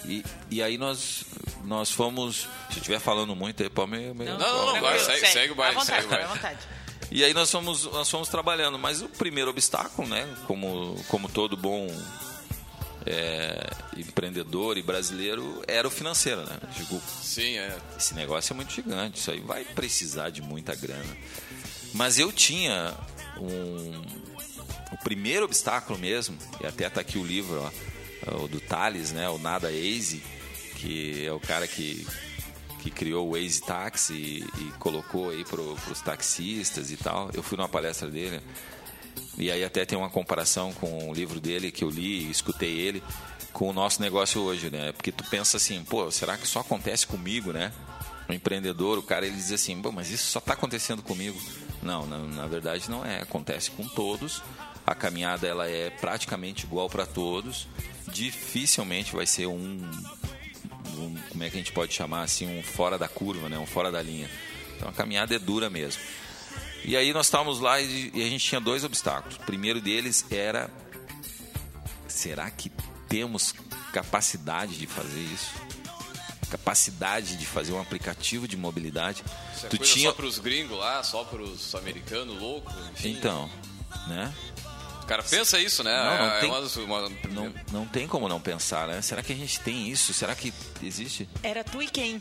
E, e aí nós, nós fomos... Se eu estiver falando muito, aí pode me... me-
Não, não, não, vai, segue- segue o baile, segue o baile.
e aí nós fomos, nós fomos trabalhando, mas o primeiro obstáculo, né, como, como todo bom é, empreendedor e brasileiro, era o financeiro, né? Digo,
Sim, é.
esse negócio é muito gigante, isso aí vai precisar de muita grana. Mas eu tinha um o primeiro obstáculo mesmo, e até tá aqui o livro, ó, o do Thales, né, o Nada Easy, que é o cara que que criou o Waze Taxi e, e colocou aí para os taxistas e tal. Eu fui numa palestra dele e aí até tem uma comparação com o livro dele que eu li, e escutei ele com o nosso negócio hoje, né? Porque tu pensa assim, pô, será que só acontece comigo, né? O empreendedor, o cara, ele diz assim, pô, mas isso só está acontecendo comigo. Não, na, na verdade não é. Acontece com todos. A caminhada ela é praticamente igual para todos. Dificilmente vai ser um, um, como é que a gente pode chamar assim, um fora da curva, né? Um fora da linha. Então a caminhada é dura mesmo. E aí nós estávamos lá e, e a gente tinha dois obstáculos. O primeiro deles era será que temos capacidade de fazer isso? Capacidade de fazer um aplicativo de mobilidade?
Isso é
tu
coisa
tinha
só pros gringos lá, só pros americanos loucos, enfim.
então, né?
O cara pensa isso, né?
Não, não
é
tem-
uma uma-
Não, não tem como não pensar, né? Será que a gente tem isso? Será que existe?
Era tu e quem?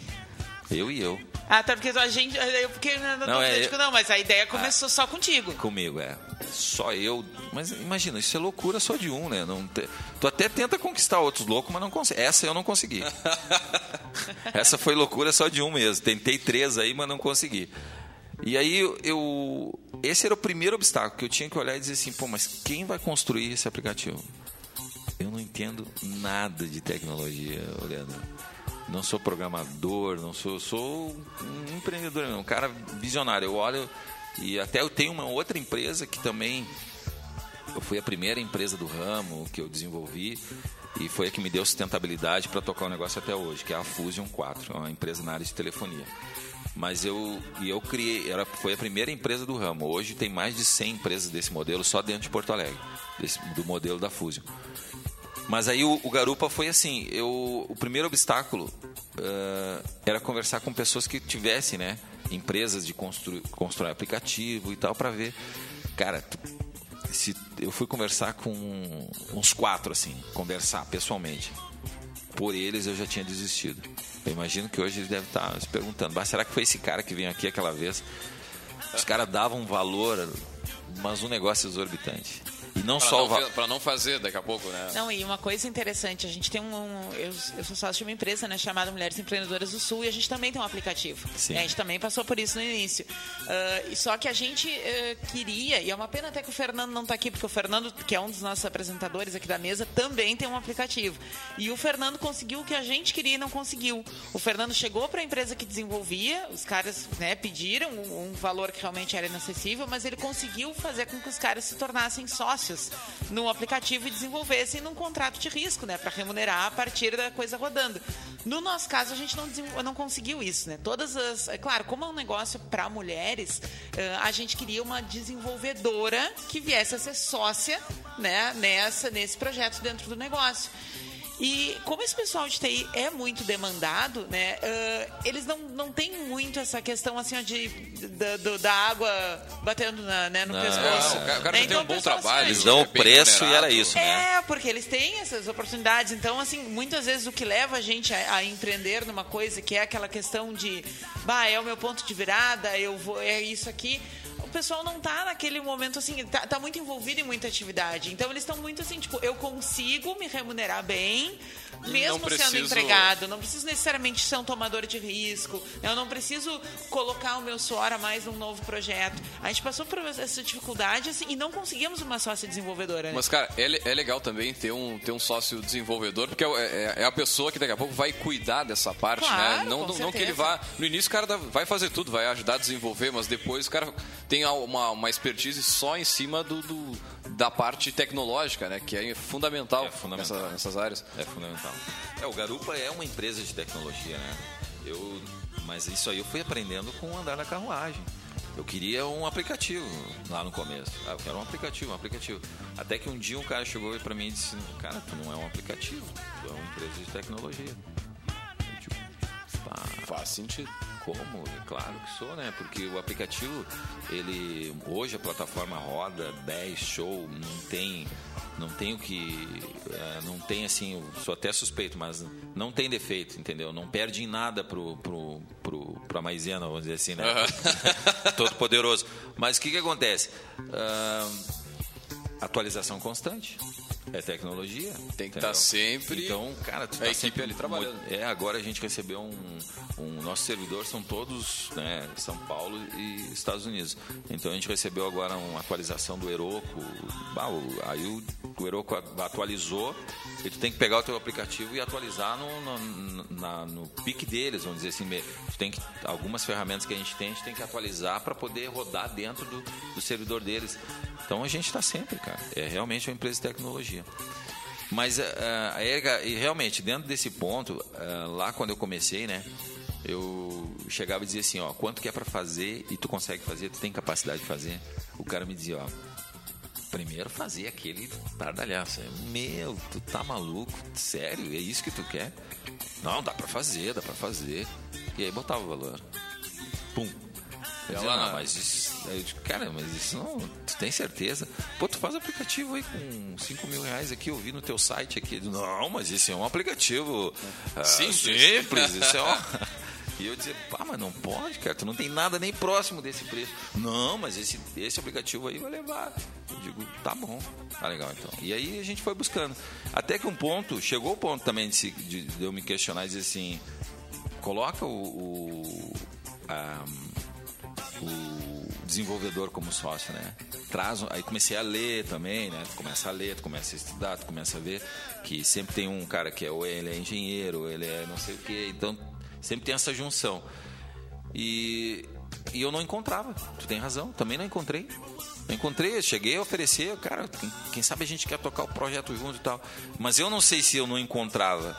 Eu e eu.
Ah, tá, porque a gente. Eu fiquei
Não,
dúvida,
é-
tipo, não, mas a ideia começou só contigo.
Comigo, é. Só eu. Mas imagina, isso é loucura só de um, né? Não te- Tu até tenta conquistar outros loucos, mas não consegue. Essa eu não consegui. *laughs* Essa foi loucura só de um mesmo. Tentei três aí, mas não consegui. E aí eu, eu- Esse era o primeiro obstáculo que eu tinha que olhar e dizer assim, pô, mas quem vai construir esse aplicativo? Eu não entendo nada de tecnologia, Leandro. Não sou programador, não sou, sou um empreendedor, um cara visionário. Eu olho e até eu tenho uma outra empresa que também eu fui a primeira empresa do ramo que eu desenvolvi e foi a que me deu sustentabilidade para tocar o negócio até hoje, que é a Fusion 4, uma empresa na área de telefonia. Mas eu, e eu criei, era, foi a primeira empresa do ramo. Hoje tem mais de 100 empresas desse modelo só dentro de Porto Alegre, desse, do modelo da Fusion. Mas aí o, o, Garupa foi assim, eu, o primeiro obstáculo uh, era conversar com pessoas que tivessem, né, empresas de construir, construir aplicativo e tal para ver, cara, se eu fui conversar com uns quatro assim, conversar pessoalmente. Por eles eu já tinha desistido. Eu imagino que hoje eles devem estar se perguntando, mas será que foi esse cara que veio aqui aquela vez? Os caras davam um valor, mas um negócio exorbitante. E não pra só
não, para não fazer daqui a pouco, né?
Não, e uma coisa interessante, a gente tem um, um eu, eu, sou sócio de uma empresa, né, chamada Mulheres Empreendedoras do Sul e a gente também tem um aplicativo. Sim. A gente também passou por isso no início. Uh, só que a gente uh, queria, e é uma pena até que o Fernando não está aqui, porque o Fernando, que é um dos nossos apresentadores aqui da mesa, também tem um aplicativo. E o Fernando conseguiu o que a gente queria e não conseguiu. O Fernando chegou para a empresa que desenvolvia, os caras né, pediram um, um valor que realmente era inacessível, mas ele conseguiu fazer com que os caras se tornassem sócios sócios no aplicativo e desenvolvessem num contrato de risco, né, para remunerar a partir da coisa rodando. No nosso caso, a gente não, não conseguiu isso, né? Todas as, é claro, como é um negócio para mulheres, a gente queria uma desenvolvedora que viesse a ser sócia, né, nessa nesse projeto dentro do negócio. E como esse pessoal de TI é muito demandado, né? Uh, eles não, não têm muito essa questão assim de, da, do, da água batendo na, né, no não, pescoço.
o cara, né? então, tem um bom trabalho.
Assim, eles dão o preço e era isso,
né? É, porque eles têm essas oportunidades. Então, assim, muitas vezes o que leva a gente a, a empreender numa coisa que é aquela questão de, bah, é o meu ponto de virada, eu vou, é isso aqui pessoal não tá naquele momento assim, tá, tá muito envolvido em muita atividade. Então eles estão muito assim, tipo, eu consigo me remunerar bem, mesmo preciso... sendo empregado. Não preciso necessariamente ser um tomador de risco. Eu não preciso colocar o meu suor a mais num novo projeto. A gente passou por essa dificuldade assim, e não conseguimos uma sócia desenvolvedora.
Né? Mas, cara, é, é legal também ter um, ter um sócio desenvolvedor, porque é, é, é, a pessoa que daqui a pouco vai cuidar dessa parte, né?
claro,
né? Não, não, não, que ele vá. No início o cara vai fazer tudo, vai ajudar a desenvolver, mas depois o cara tem uma, uma expertise só em cima do, do da parte tecnológica, né? Que é fundamental, é fundamental. Nessa, nessas áreas.
É fundamental. É, o Garupa é uma empresa de tecnologia, né? Eu, mas isso aí eu fui aprendendo com andar na carruagem. Eu queria um aplicativo lá no começo. Ah, eu quero um aplicativo, um aplicativo. Até que um dia um cara chegou para mim e disse: Cara, tu não é um aplicativo, tu é uma empresa de tecnologia.
Tá. Faz sentido
como? É claro que sou, né? Porque o aplicativo, ele hoje a plataforma roda 10 show, não tem não tem o que é, não tem assim, sou até suspeito, mas não tem defeito, entendeu? Não perde em nada pro pro pro pra maisena, vamos dizer assim, né? Uhum. *laughs* Todo poderoso. Mas o que que acontece? Uh, atualização constante. É tecnologia.
Tem que estar tá sempre.
Então, cara, tu
a tá equipe ali trabalhando.
É, agora a gente recebeu um, um nosso servidor são todos, né, São Paulo e Estados Unidos. Então a gente recebeu agora uma atualização do Heroku. aí o, o Heroku atualizou e tu tem que pegar o teu aplicativo e atualizar no, no, na, no pique deles, vamos dizer assim. tem que, algumas ferramentas que a gente tem, a gente tem que atualizar para poder rodar dentro do, do servidor deles. Então a gente está sempre, cara. É realmente uma empresa de tecnologia. Mas uh, a Erga, e realmente, dentro desse ponto, uh, lá quando eu comecei, né? Eu chegava e dizia assim, ó, quanto que é para fazer e tu consegue fazer, tu tem capacidade de fazer. O cara me dizia, ó, primeiro fazer aquele pardalhaço. Meu, tu tá maluco? Sério? É isso que tu quer? Não, dá para fazer, dá para fazer. E aí botava o valor. Pum. Eu dizia, não, mas isso, eu digo, cara, mas isso não, tu tem certeza? Pô, tu faz aplicativo aí com 5 mil reais aqui, eu vi no teu site aqui. Não, mas isso é um aplicativo uh, simples. simples, isso é um... *laughs* E eu dizia, pá, mas não pode, cara, tu não tem nada nem próximo desse preço. Não, mas esse, esse aplicativo aí vai levar. Eu digo, tá bom, tá legal então. E aí a gente foi buscando. Até que um ponto, chegou o ponto também de, de, de eu me questionar e dizer assim, coloca o, o, a, o desenvolvedor como sócio, né? Traz, aí comecei a ler também, né? Tu começa a ler, tu começa a estudar, tu começa a ver que sempre tem um cara que é ou ele é engenheiro, ou ele é não sei o quê. Então Sempre tem essa junção. E, e eu não encontrava. Tu tem razão, também não encontrei. Encontrei, cheguei a oferecer, cara, quem, quem, sabe a gente quer tocar o projeto junto e tal. Mas eu não sei se eu não encontrava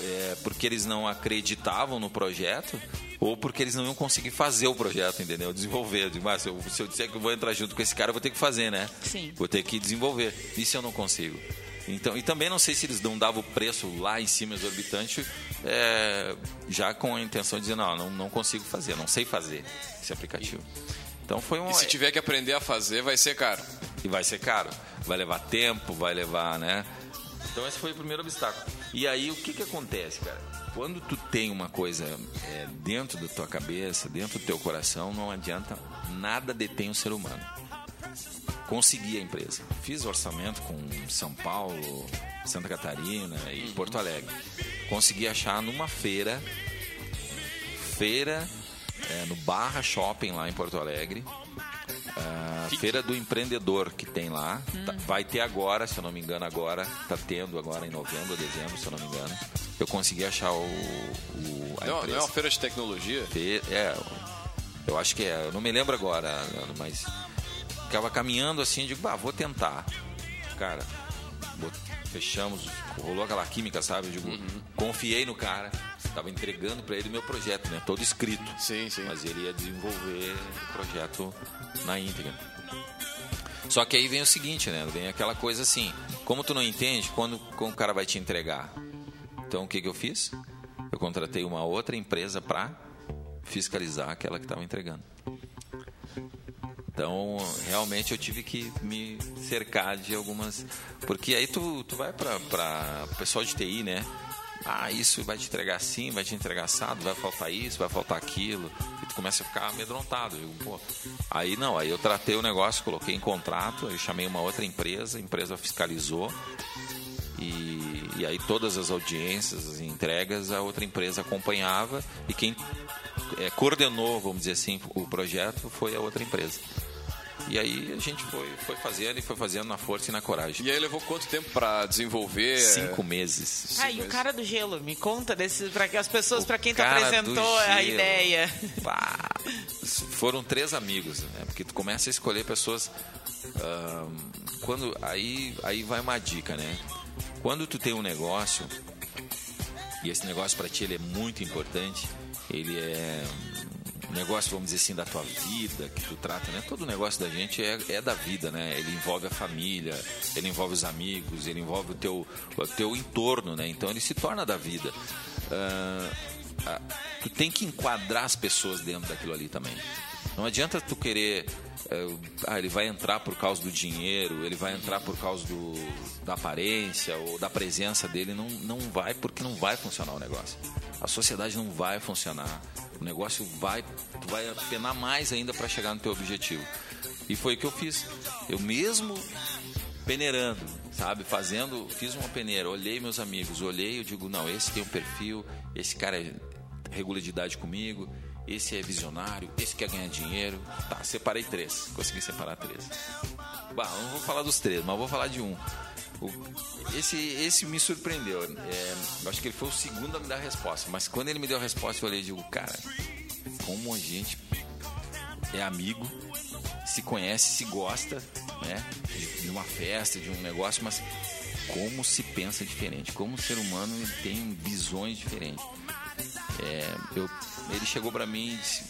é, porque eles não acreditavam no projeto ou porque eles não iam conseguir fazer o projeto, entendeu? Desenvolver. Eu digo, se eu, se eu disser que eu vou entrar junto com esse cara, eu vou ter que fazer, né?
Sim.
Vou ter que desenvolver. Isso eu não consigo. Então, e também não sei se eles não davam o preço lá em cima exorbitante, é, já com a intenção de dizer, não, não, não consigo fazer, não sei fazer esse aplicativo. Então foi um.
E se tiver que aprender a fazer, vai ser caro.
E vai ser caro. Vai levar tempo, vai levar, né? Então esse foi o primeiro obstáculo. E aí o que que acontece, cara? Quando tu tem uma coisa é, dentro da tua cabeça, dentro do teu coração, não adianta nada detém o ser humano. Consegui a empresa. Fiz orçamento com São Paulo, Santa Catarina e Porto Alegre. Consegui achar numa feira, feira é, no Barra Shopping lá em Porto Alegre. A feira do empreendedor que tem lá. Tá- vai ter agora, se eu não me engano, agora. Tá tendo agora em novembro ou dezembro, se eu não me engano. Eu consegui achar o, o- a
Não, não é
empresa.
uma feira de tecnologia?
Fe- É, eu acho que é. Eu não me lembro agora, mas ficava caminhando assim, digo, bah, vou tentar. Cara, fechamos, rolou aquela química, sabe? Eu digo,
Uhum.
confiei no cara, tava entregando para ele meu projeto, né? Todo escrito.
Sim, sim.
Mas ele ia desenvolver o projeto na íntegra. Só que aí vem o seguinte, né? Vem aquela coisa assim, como tu não entende, quando, quando o cara vai te entregar? Então o que, que eu fiz? Eu contratei uma outra empresa para fiscalizar aquela que estava entregando. Então, realmente eu tive que me cercar de algumas. Porque aí tu, tu vai para o pessoal de TI, né? Ah, isso vai te entregar assim, vai te entregar assado, vai faltar isso, vai faltar aquilo. E tu começa a ficar amedrontado. Digo. Aí não, aí eu tratei o negócio, coloquei em contrato, eu chamei uma outra empresa, a empresa fiscalizou. E, e aí todas as audiências, as entregas, a outra empresa acompanhava e quem eh, coordenou, vamos dizer assim, o projeto foi a outra empresa. E aí a gente foi, foi fazendo e foi fazendo na força e na coragem.
E aí levou quanto tempo pra desenvolver?
Cinco meses.
Ah, e o cara do gelo, me conta desse para as pessoas para quem tu
do
apresentou a ideia. *laughs*
Pá, foram três amigos, né? Porque tu começa a escolher pessoas. ahn, quando aí, aí vai uma dica, né? Quando tu tem um negócio e esse negócio para ti ele é muito importante, ele é um negócio, vamos dizer assim, da tua vida, que tu trata, né? Todo negócio da gente é, é da vida, né? Ele envolve a família, ele envolve os amigos, ele envolve o teu, o teu entorno, né? Então ele se torna da vida. Ah, ah, tu tem que enquadrar as pessoas dentro daquilo ali também. Não adianta tu querer. eh, ah, ele vai entrar por causa do dinheiro, ele vai entrar por causa do, da aparência ou da presença dele. Não, não vai, porque não vai funcionar o negócio. A sociedade não vai funcionar. O negócio vai. Tu vai apenar mais ainda para chegar no teu objetivo. E foi o que eu fiz. Eu mesmo peneirando, sabe? Fazendo, fiz uma peneira, olhei meus amigos, olhei, eu digo, não, esse tem um perfil, esse cara é regula de idade comigo, esse é visionário, esse quer ganhar dinheiro. Tá, separei três, consegui separar três. Bah, não vou falar dos três, mas vou falar de um. Esse, esse me surpreendeu. É, eu acho que ele foi o segundo a me dar a resposta, mas quando ele me deu a resposta, eu olhei e digo, cara, como a gente é amigo, se conhece, se gosta, né? De uma festa, de um negócio, mas como se pensa diferente, como o ser humano tem visões diferentes. É, eu- ele chegou para mim e disse: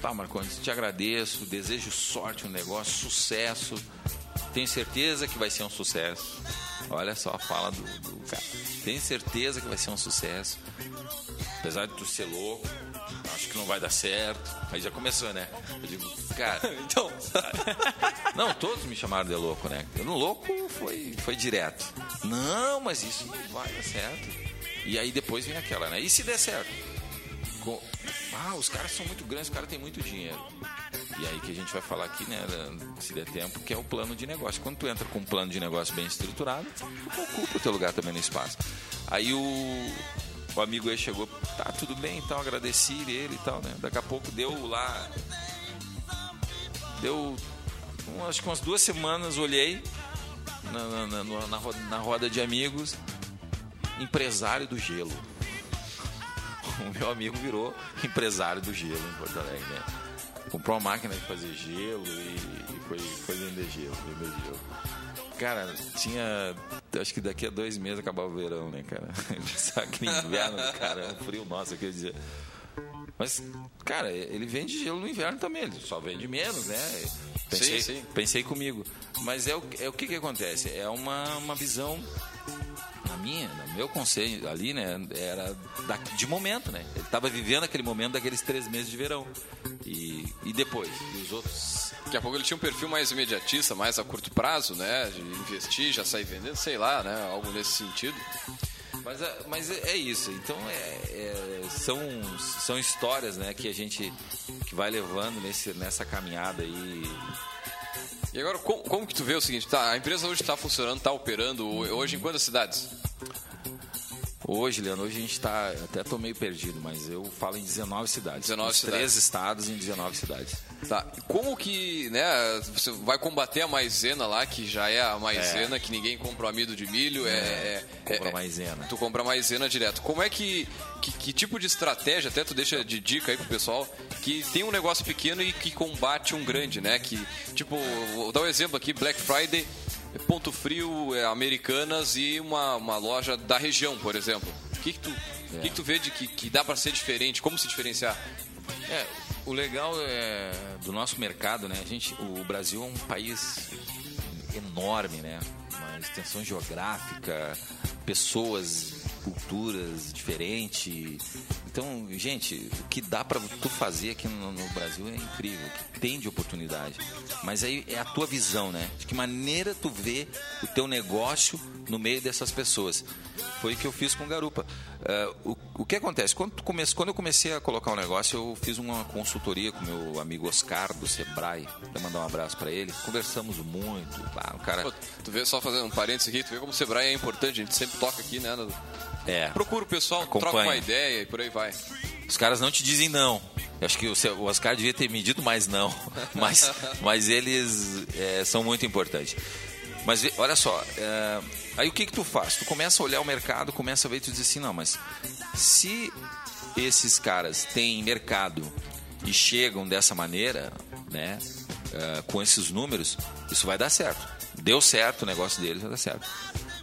Pá, Marcondes, te agradeço, desejo sorte no negócio, sucesso. Tenho certeza que vai ser um sucesso. Olha só a fala do, do cara. Tenho certeza que vai ser um sucesso. Apesar de tu ser louco, acho que não vai dar certo. Aí já começou, né? Eu digo, cara, *laughs*
Então, *laughs*
não, todos me chamaram de louco, né? Eu no louco foi, foi direto. Não, mas isso não vai dar certo. E aí depois vem aquela, né? E se der certo? Co- Ah, os caras são muito grandes, os caras têm muito dinheiro. E aí que a gente vai falar aqui, né, se der tempo, que é o plano de negócio. Quando tu entra com um plano de negócio bem estruturado, tu ocupa o teu lugar também no espaço. Aí o, o amigo aí chegou, tá, tudo bem, então agradeci ele e tal, né? Daqui a pouco deu lá Deu, um, acho que umas duas semanas, olhei na, na, na- na roda de amigos, empresário do gelo. O *laughs* meu amigo virou empresário do gelo em Porto Alegre, né? Comprou uma máquina de fazer gelo e, e foi, foi vender gelo, vender gelo. Cara, tinha. Acho que daqui a dois meses acabava o verão, né, cara? *laughs* Sabe aquele inverno, cara, é um frio nosso, quer dizer. Mas, cara, ele vende gelo no inverno também, ele só vende menos, né? Pensei,
Sim, sim.
pensei comigo. Mas é o, é o que, que acontece? É uma, uma visão, minha, no meu conselho ali, né? Era da- de momento, né? Ele estava vivendo aquele momento daqueles três meses de verão. E, e depois? E os outros
Daqui a pouco ele tinha um perfil mais imediatista, mais a curto prazo, né? De investir, já sair vendendo, sei lá, né? Algo nesse sentido.
Mas, é- mas é é isso. Então é, é- são, são histórias, né, que a gente que vai levando nesse, nessa caminhada aí.
E agora, como, como que tu vê o seguinte? Tá, a empresa hoje está funcionando, está operando hoje em quantas cidades?
Hoje, Leandro, hoje a gente está. Até tô meio perdido, mas eu falo em 19 cidades.
19
Nos
cidades.
Três estados em 19 cidades.
Tá. Como que, né, você vai combater a maisena lá, que já é a maisena, que ninguém compra o amido de milho, é... é-
compra
é-
maisena.
Tu compra maisena direto. Como é que, que... que tipo de estratégia, até tu deixa de dica aí pro pessoal, que tem um negócio pequeno e que combate um grande, né? Que, tipo, vou dar um exemplo aqui, Black Friday, Ponto Frio, é, Americanas e uma, uma loja da região, por exemplo. O que que tu, o que que tu vê de que, que dá pra ser diferente? Como se diferenciar?
É, o legal é, do nosso mercado, né? A gente, o Brasil é um país enorme, né? Uma extensão geográfica, pessoas, culturas diferentes. Então, gente, o que dá pra tu fazer aqui no, no Brasil é incrível, tem de oportunidade. Mas aí é a tua visão, né? De que maneira tu vê o teu negócio no meio dessas pessoas. Foi o que eu fiz com Garupa. Eh, o, o que acontece? Quando, tu come- quando eu comecei a colocar o negócio, eu fiz uma consultoria com meu amigo Oscar do Sebrae. Vou mandar um abraço para ele. Conversamos muito. Claro, o cara.
Pô, tu vê, só fazendo um parênteses aqui, tu vê como o Sebrae é importante, a gente sempre toca aqui, né? no-
É.
Procura o pessoal, troca
Acompanha.
uma ideia e por aí vai.
Os caras não te dizem não. Eu acho que o, Oscar devia ter medido mais não. *laughs* Mas, mas eles é, são muito importantes. Mas olha só, é, aí o que que tu faz? Tu começa a olhar o mercado, começa a ver e tu diz assim, não, mas se esses caras têm mercado e chegam dessa maneira, né, é, com esses números, isso vai dar certo. Deu certo o negócio deles, vai dar certo.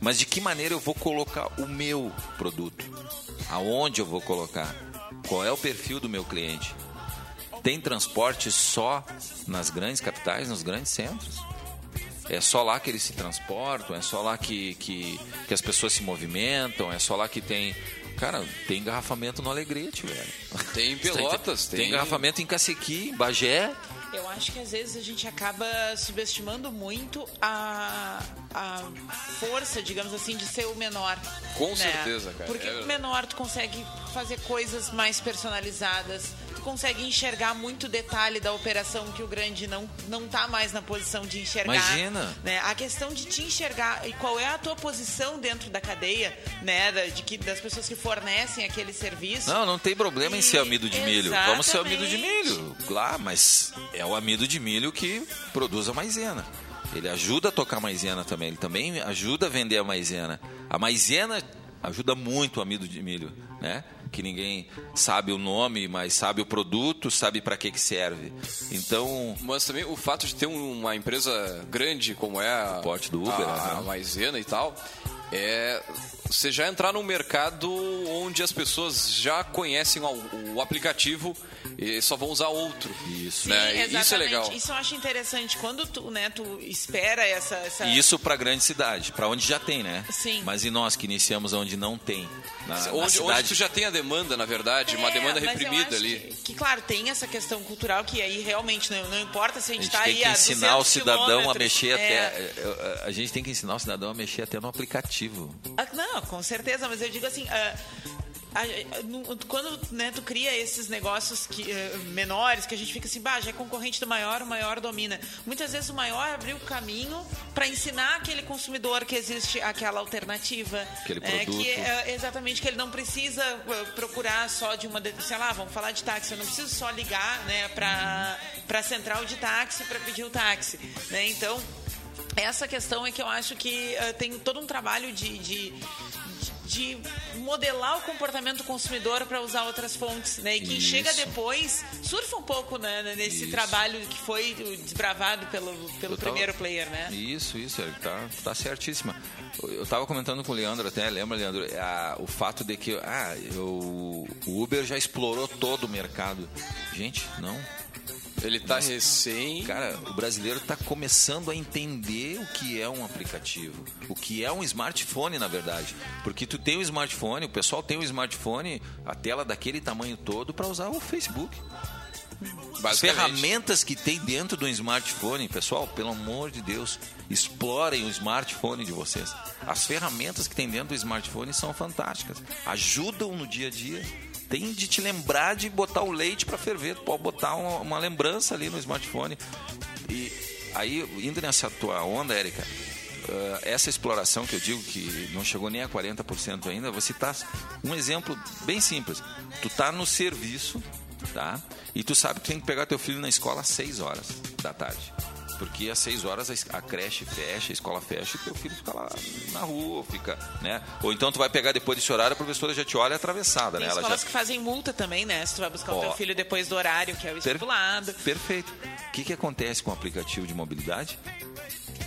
Mas de que maneira eu vou colocar o meu produto? Aonde eu vou colocar? Qual é o perfil do meu cliente? Tem transporte só nas grandes capitais, nos grandes centros? É só lá que eles se transportam? É só lá que, que, que as pessoas se movimentam? É só lá que tem. Cara, tem engarrafamento no Alegrete, velho.
Tem *laughs* em Pelotas,
tem,
tem-
engarrafamento em Cacequi, em Bagé.
Eu acho que às vezes a gente acaba subestimando muito a, a força, digamos assim, de ser o menor.
Com
né?
certeza, cara,
Porque
é
o menor tu consegue fazer coisas mais personalizadas, tu consegue enxergar muito detalhe da operação que o grande não, não tá mais na posição de enxergar.
Imagina.
Né? A questão de te enxergar e qual é a tua posição dentro da cadeia, né? De que, das pessoas que fornecem aquele serviço.
Não, não tem problema em
E-
ser amido de milho. Vamos ser amido de
Exatamente.
milho. Lá, mas é o amido de milho que produz a maisena. Ele ajuda a tocar a maisena também. Ele também ajuda a vender a maisena. A maisena ajuda muito o amido de milho, né? Que ninguém sabe o nome, mas sabe o produto, sabe para que que serve. Então,
Mas também o fato de ter um- uma empresa grande como é a,
Porte do Uber,
a, a
né?
Maisena e tal, é você já entrar num mercado onde as pessoas já conhecem o, o aplicativo e só vão usar outro.
Isso.
Né?
Sim,
E Isso é
exatamente.
legal.
Isso eu acho interessante. Quando tu, né, tu espera essa. essa...
Isso para grande cidade, para onde já tem, né?
Sim.
Mas e nós que iniciamos onde não tem? Na, na
Onde, onde
cidade
tu já tem a demanda, na verdade, uma
É,
demanda
mas eu
reprimida
acho
ali.
Que, que, claro, tem essa questão cultural que aí realmente não, não importa se a
A
gente está
tem
aí
que
a
ensinar o
200
cidadão a mexer
É.
até. A gente tem que ensinar o cidadão a mexer até no aplicativo.
Ah, Não, com certeza, mas eu digo assim. ah, a- no- quando né, tu cria esses negócios que, eh, menores, que a gente fica assim, bah, já é concorrente do maior, o maior domina. Muitas vezes o maior abriu o caminho para ensinar aquele consumidor que existe aquela alternativa.
Aquele
né,
produto.
Que, eh, exatamente, que ele não precisa eh, procurar só de uma. de- Sei lá, vamos falar de táxi, eu não preciso só ligar né, para a central de táxi para pedir o táxi. Né? Então. Essa questão é que eu acho que eh, tem todo um trabalho de, de, de- de modelar o comportamento do consumidor para usar outras fontes, né? E quem
Isso.
chega depois surfa um pouco né, nesse
Isso.
trabalho que foi desbravado pelo, pelo
Eu tava-
primeiro player, né?
Isso, isso, Eric, tá, tá certíssima. Eu tava comentando com o Leandro até, lembra, Leandro, a- o fato de que ah, eu, o Uber já explorou todo o mercado. Gente, não.
Ele tá recém.
Cara, o brasileiro está começando a entender o que é um aplicativo, o que é um smartphone, na verdade. Porque tu tem o smartphone, o pessoal tem o smartphone, a tela daquele tamanho todo para usar o Facebook. As ferramentas que tem dentro do smartphone, pessoal, pelo amor de Deus, explorem o smartphone de vocês. As ferramentas que tem dentro do smartphone são fantásticas. Ajudam no dia a dia. Tem de te lembrar de botar o leite para ferver. Tu pode botar uma, uma lembrança ali no smartphone. E aí, indo nessa tua onda, Érica, ah, essa exploração que eu digo que não chegou nem a 40% ainda, você tá um exemplo bem simples. Tu tá no serviço, tá? E tu sabe que tem que pegar teu filho na escola às 6 horas da tarde. Porque às 6 horas a- creche fecha, a escola fecha e teu filho fica lá na rua, fica, né? Ou então tu vai pegar depois desse horário, a professora já te olha atravessada,
Tem
né? Ela
escolas
já
que fazem multa também, né? Se tu vai buscar o
Ó.
teu filho depois do horário, que é o
Per-
estipulado.
Perfeito. O que, que acontece com o aplicativo de mobilidade?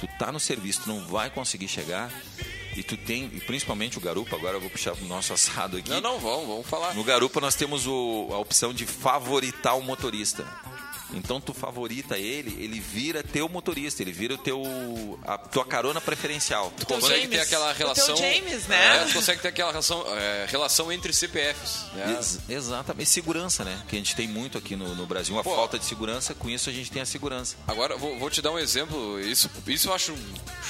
Tu tá no serviço, tu não vai conseguir chegar e tu tem, e principalmente o Garupa, agora eu vou puxar o nosso *laughs* assado aqui.
Não, não, vamos, vamos falar.
No Garupa nós temos o- a opção de favoritar o motorista. Então tu favorita ele, ele vira teu motorista, ele vira o teu a tua carona preferencial.
Tu consegue
James.
ter aquela relação.
James, né?
É, tu consegue ter aquela relação, é, relação entre CPFs. Né?
Ex- exatamente, segurança, né? Que a gente tem muito aqui no, no Brasil, uma
Pô.
falta de segurança, com isso a gente tem a segurança.
Agora, vou, vou te dar um exemplo. Isso, isso eu acho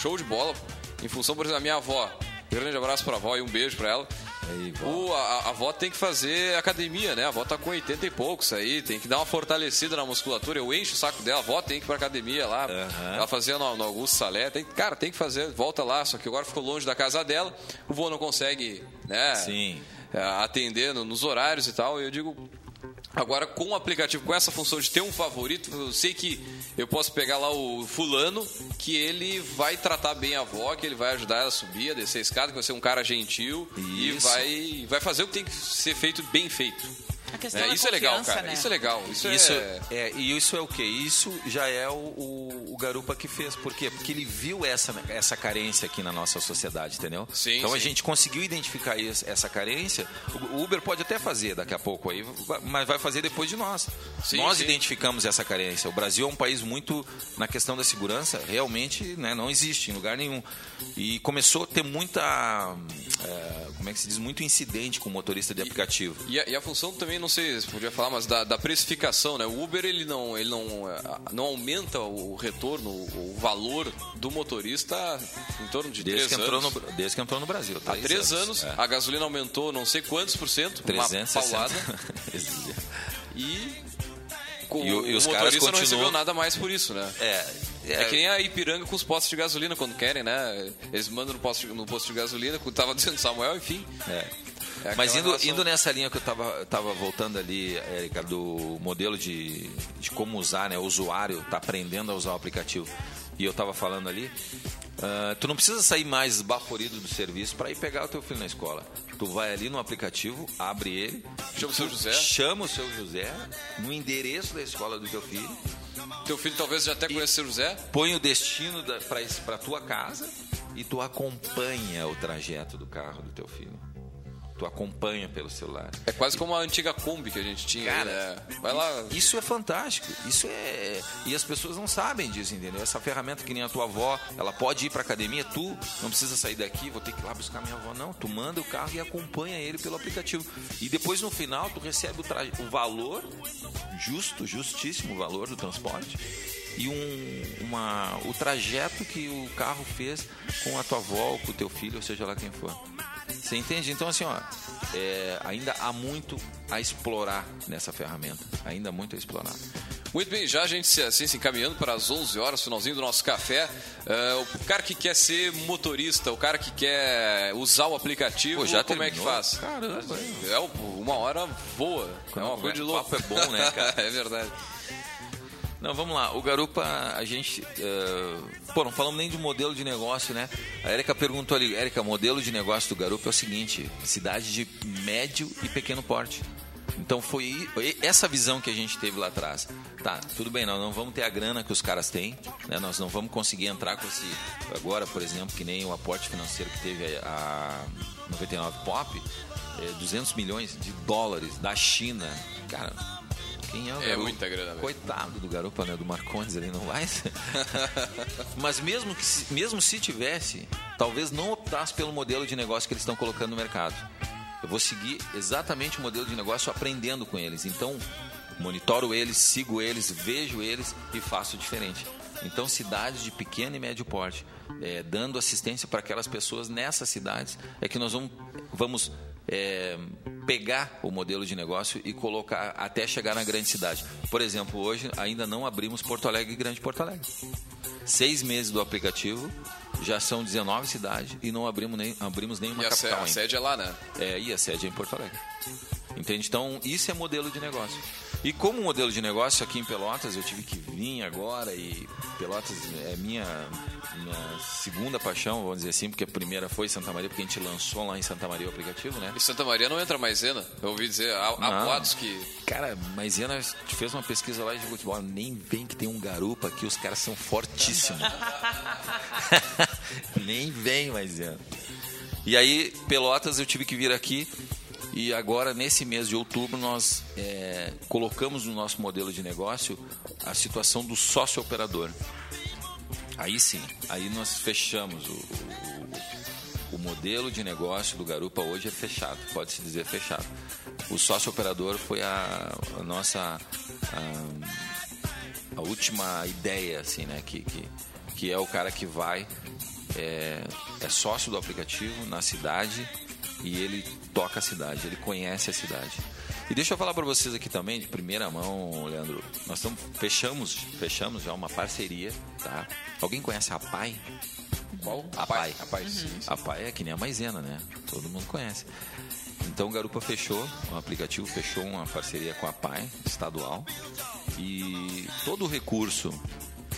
show de bola. Em função, por exemplo, da minha avó. Grande abraço pra avó e um beijo pra ela. O, a, a avó tem que fazer academia, né? A avó tá com 80 e poucos aí, tem que dar uma fortalecida na musculatura. Eu encho o saco dela, a avó tem que ir pra academia lá.
Aham.
Ela fazia no, no Augusto Salé. Tem, cara, tem que fazer, volta lá, só que agora ficou longe da casa dela. O vô não consegue, né?
Sim.
é, atender no- nos horários e tal. E eu digo, agora com o aplicativo, com essa função de ter um favorito, eu sei que eu posso pegar lá o fulano, que ele vai tratar bem a avó, que ele vai ajudar ela a subir, a descer a escada, que vai ser um cara gentil e
Isso.
vai, vai fazer o que tem que ser feito bem feito.
A questão
É,
da
isso é legal, cara.
né?
Isso é legal. Isso,
Isso
é...
é, e isso é o quê? Isso já é o, o, o Garupa que fez. Por quê? Porque ele viu essa, essa carência aqui na nossa sociedade, entendeu?
Sim,
então a
sim.
gente conseguiu identificar isso- essa carência. O Uber pode até fazer daqui a pouco aí, mas vai fazer depois de nós.
Sim,
nós
sim.
identificamos essa carência. O Brasil é um país muito na questão da segurança, realmente né, não existe em lugar nenhum. E começou a ter muita, é, como é que se diz, muito incidente com motorista de aplicativo.
E a, e a função também, não sei se podia falar, mas da, da precificação, né? O Uber ele não, ele não, eh, não aumenta o retorno, o valor do motorista em torno de
Desde
três anos.
no, desde que entrou no Brasil.
Há três anos,
É.
a gasolina aumentou não sei quantos por cento, uma
360.
paulada, *laughs* e, com-
E o- e os
o motorista não recebeu
continuam-
nada mais por isso, né?
É,
É que nem a Ipiranga com os postos de gasolina quando querem, né? Eles mandam no posto, no posto de gasolina, como tava *laughs* dizendo Samuel, enfim.
é.
É
Mas indo,
relação.
indo nessa linha que eu tava, tava voltando ali, Érica, do modelo de, de como usar, né? O usuário tá aprendendo a usar o aplicativo. E eu tava falando ali, ah, tu não precisa sair mais esbaforido do serviço para ir pegar o teu filho na escola. Tu vai ali no aplicativo, abre ele,
Chama o seu José.
chama o seu José no endereço da escola do teu filho,
Teu filho talvez já até conheça o José.
põe o destino para tua casa e tu acompanha o trajeto do carro do teu filho. Tu acompanha pelo celular.
É quase como a antiga Kombi que a gente tinha.
Cara,
né? Vai lá.
Isso é fantástico. Isso é. E as pessoas não sabem disso, entendeu? Essa ferramenta que nem a tua avó, ela pode ir pra academia, tu não precisa sair daqui, vou ter que ir lá buscar minha avó. Não, tu manda o carro e acompanha ele pelo aplicativo. E depois no final tu recebe o, tra- o valor justo, justíssimo valor do transporte. E um, uma, o trajeto que o carro fez com a tua avó, ou com o teu filho, ou seja lá quem for. Você entende? Então, assim, ó, é, ainda há muito a explorar nessa ferramenta. Ainda há muito a explorar.
Muito bem, já a gente se, assim, se encaminhando para as 11 horas, finalzinho do nosso café. Eh, o cara que quer ser motorista, o cara que quer usar o aplicativo,
Pô, já
como é que
terminou?
faz?
Caramba.
É, uma hora voa. É uma
Quando
coisa de
o
louco.
papo é bom, né, *laughs* cara?
é verdade.
Não, vamos lá. O Garupa, a gente. Uh, pô, não falamos nem de modelo de negócio, né? A Erika perguntou ali, Erika, modelo de negócio do Garupa é o seguinte: cidade de médio e pequeno porte. Então foi essa visão que a gente teve lá atrás. Tá, tudo bem, nós não vamos ter a grana que os caras têm, né? nós não vamos conseguir entrar com esse. Agora, por exemplo, que nem o aporte financeiro que teve a 99 Pop, é, 200 milhões de dólares da China. Cara, quem é o
É muita grana. Mesmo.
Coitado do garoto, né? Do Marcondes, ele não vai. *laughs* Mas mesmo, que, mesmo se tivesse, talvez não optasse pelo modelo de negócio que eles estão colocando no mercado. Eu vou seguir exatamente o modelo de negócio aprendendo com eles. Então, monitoro eles, sigo eles, vejo eles e faço diferente. Então, cidades de pequeno e médio porte, é, dando assistência para aquelas pessoas nessas cidades, é que nós vamos, vamos é, pegar o modelo de negócio e colocar até chegar na grande cidade. Por exemplo, hoje ainda não abrimos Porto Alegre e Grande Porto Alegre. Seis meses do aplicativo, já são 19 cidades e não abrimos, nem, abrimos nenhuma
e a
capital.
A sede é lá, né?
É, e a sede é em Porto Alegre. Entende? Então, isso é modelo de negócio. E como modelo de negócio aqui em Pelotas, eu tive que vir agora e Pelotas é minha, minha segunda paixão, vamos dizer assim, porque a primeira foi Santa Maria, porque a gente lançou lá em Santa Maria o aplicativo, né?
E Santa Maria não entra maisena? Eu ouvi dizer, há, há boatos que...
Cara, maisena fez uma pesquisa lá de futebol, nem vem que tem um garupa aqui, os caras são fortíssimos. *laughs* nem vem maisena. E aí, Pelotas, eu tive que vir aqui e agora, nesse mês de outubro, nós é, colocamos no nosso modelo de negócio a situação do sócio operador. Aí sim, aí nós fechamos o, o, o modelo de negócio do Garupa hoje é fechado, pode-se dizer fechado. O sócio operador foi a, a nossa a, a, última ideia, assim, né? Que, que, que é o cara que vai, é, é sócio do aplicativo na cidade e ele toca a cidade, ele conhece a cidade. E deixa eu falar para vocês aqui também, de primeira mão, Leandro. Nós estamos fechamos, fechamos já uma parceria, tá? Alguém conhece a Pai?
Qual?
A Pai.
A Pai, sim, sim.
A Pai é que nem a Maisena, né? Todo mundo conhece. Então o Garupa fechou, o aplicativo fechou uma parceria com a Pai estadual e todo o recurso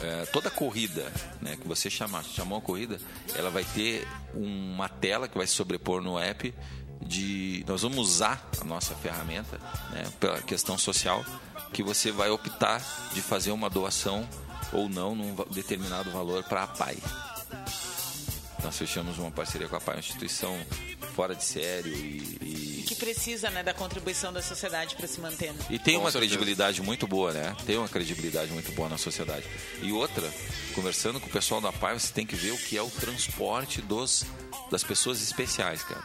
é, toda corrida né, que você chamar, chamou a corrida, ela vai ter uma tela que vai se sobrepor no app de nós vamos usar a nossa ferramenta né, pela questão social que você vai optar de fazer uma doação ou não num determinado valor para a PAI. Nós fechamos uma parceria com a PAI, uma instituição fora de sério e, e...
que precisa né, da contribuição da sociedade para se manter. Né?
E tem
com
uma
certeza.
credibilidade muito boa, né? Tem uma credibilidade muito boa na sociedade. E outra, conversando com o pessoal da PAI, você tem que ver o que é o transporte dos, das pessoas especiais, cara.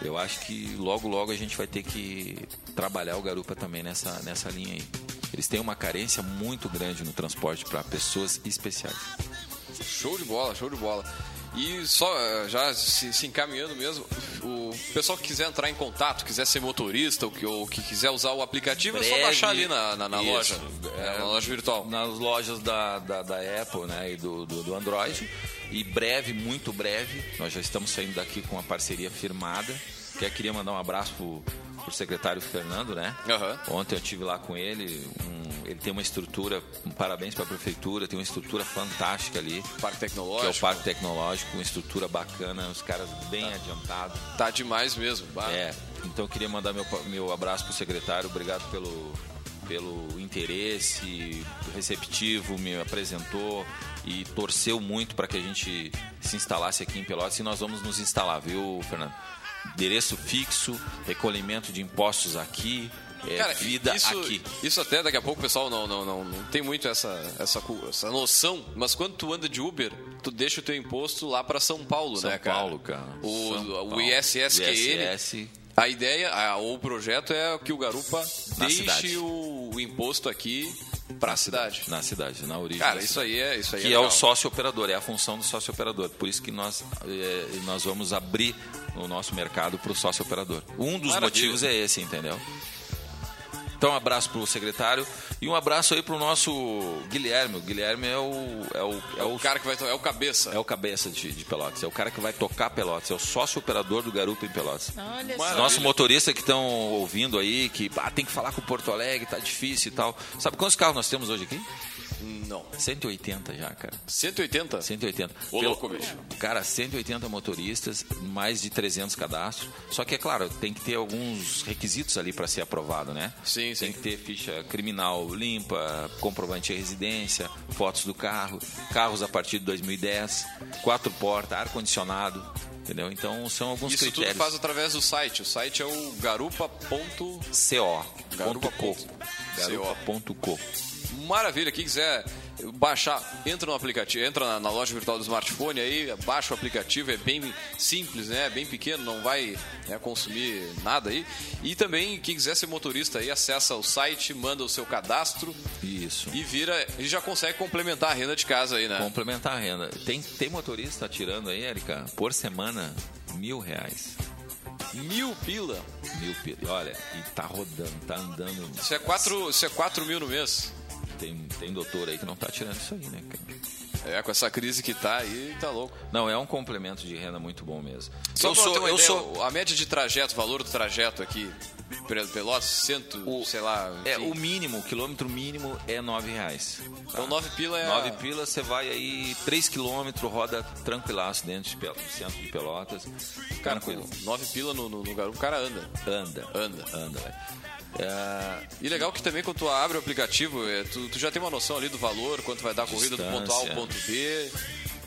Eu acho que logo, logo a gente vai ter que trabalhar o Garupa também nessa, nessa linha aí. Eles têm uma carência muito grande no transporte para pessoas especiais.
Show de bola, show de bola. E só já se, se, encaminhando mesmo, o pessoal que quiser entrar em contato, quiser ser motorista ou que, ou que quiser usar o aplicativo,
Breve,
é só baixar ali na, na, na loja,
é,
na loja virtual.
Nas lojas da, da, da Apple né, e do, do, do, Android. E breve, muito breve, nós já estamos saindo daqui com uma parceria firmada. Queria mandar um abraço pro, pro secretário Fernando, né?
Uhum.
Ontem eu tive lá com ele, um, ele tem uma estrutura, um parabéns para a prefeitura, tem uma estrutura fantástica ali.
Parque Tecnológico.
Que é o Parque Tecnológico, uma estrutura bacana, os caras bem
tá.
adiantados.
Tá demais mesmo. Bah.
É, então eu queria mandar meu, meu abraço pro secretário, obrigado pelo, pelo interesse receptivo, me apresentou e torceu muito para que a gente se instalasse aqui em Pelotas e nós vamos nos instalar, viu, Fernando? Endereço fixo, recolhimento de impostos aqui, é,
Cara,
vida
isso,
aqui.
Isso até daqui a pouco o pessoal não, não, não, não tem muito essa, essa, essa noção, mas quando tu anda de Uber, tu deixa o teu imposto lá para São Paulo,
São
né, cara?
Paulo, cara.
O,
São
o
Paulo.
ISS, que é ele.
ISS,
A ideia, a, ou o projeto é que o Garupa
Na
deixe
cidade.
o, o imposto aqui para a cidade.
Na cidade, na origem.
Cara, isso aí é isso aí
que
é,
é, o sócio operador, é a função do sócio operador. Por isso que nós, é, nós vamos abrir o nosso mercado para o sócio operador. Um dos
Maravilha.
motivos é esse, entendeu? Então, um abraço pro secretário e um abraço aí pro nosso Guilherme. O Guilherme é o. É o,
é o, cara que vai. É o cabeça.
É o cabeça de, de Pelotas. É o cara que vai tocar Pelotas. É o sócio operador do Garupa em Pelotas.
Olha
só. Nosso motorista que estão ouvindo aí, que ah, tem que falar com o Porto Alegre, tá difícil e tal. Sabe quantos carros nós temos hoje aqui?
Não.
180 já, cara.
180?
180.
Ô, louco, bicho.
Cara, 180 motoristas, mais de 300 cadastros. Só que, é claro, tem que ter alguns requisitos ali para ser aprovado, né?
Sim,
tem
sim.
Tem que ter ficha criminal limpa, comprovante de residência, fotos do carro, carros a partir de 2010, quatro portas, ar-condicionado. Entendeu? Então são alguns
Isso
critérios.
tudo faz através do site. O site é o garupa.co.
Garupa.co. Garupa.co.
Maravilha, quem quiser baixar, entra no aplicativo, entra na, na, loja virtual do smartphone aí, baixa o aplicativo, é bem simples, né? É bem pequeno, não vai né, consumir nada aí. E também, quem quiser ser motorista aí, acessa o site, manda o seu cadastro.
Isso.
E vira, e já consegue complementar a renda de casa aí, né?
Complementar a renda. Tem, tem motorista tirando aí, Erika, por semana, mil reais.
Mil pila?
Mil pila. Olha, e tá rodando, tá andando.
Isso é quatro, isso é quatro mil no mês.
Tem, tem doutor aí que não tá tirando isso aí, né, cara?
É, com essa crise que tá aí, tá louco.
Não, é um complemento de renda muito bom mesmo.
Só eu sou, eu ideia, sou a média de trajeto, valor do trajeto aqui, Pelotas, cento, o, sei lá.
É, o mínimo, o quilômetro mínimo é nove reais.
Tá? Então nove pila é.
Nove pila, você vai aí três quilômetros, roda tranquilaço dentro do centro de Pelotas.
Cara, tranquilo. nove pila no, no lugar, o cara anda.
Anda.
Anda.
Anda, velho.
É... E legal que também quando tu abre o aplicativo, é, tu, tu, já tem uma noção ali do valor, quanto vai dar a corrida do ponto A ao ponto B.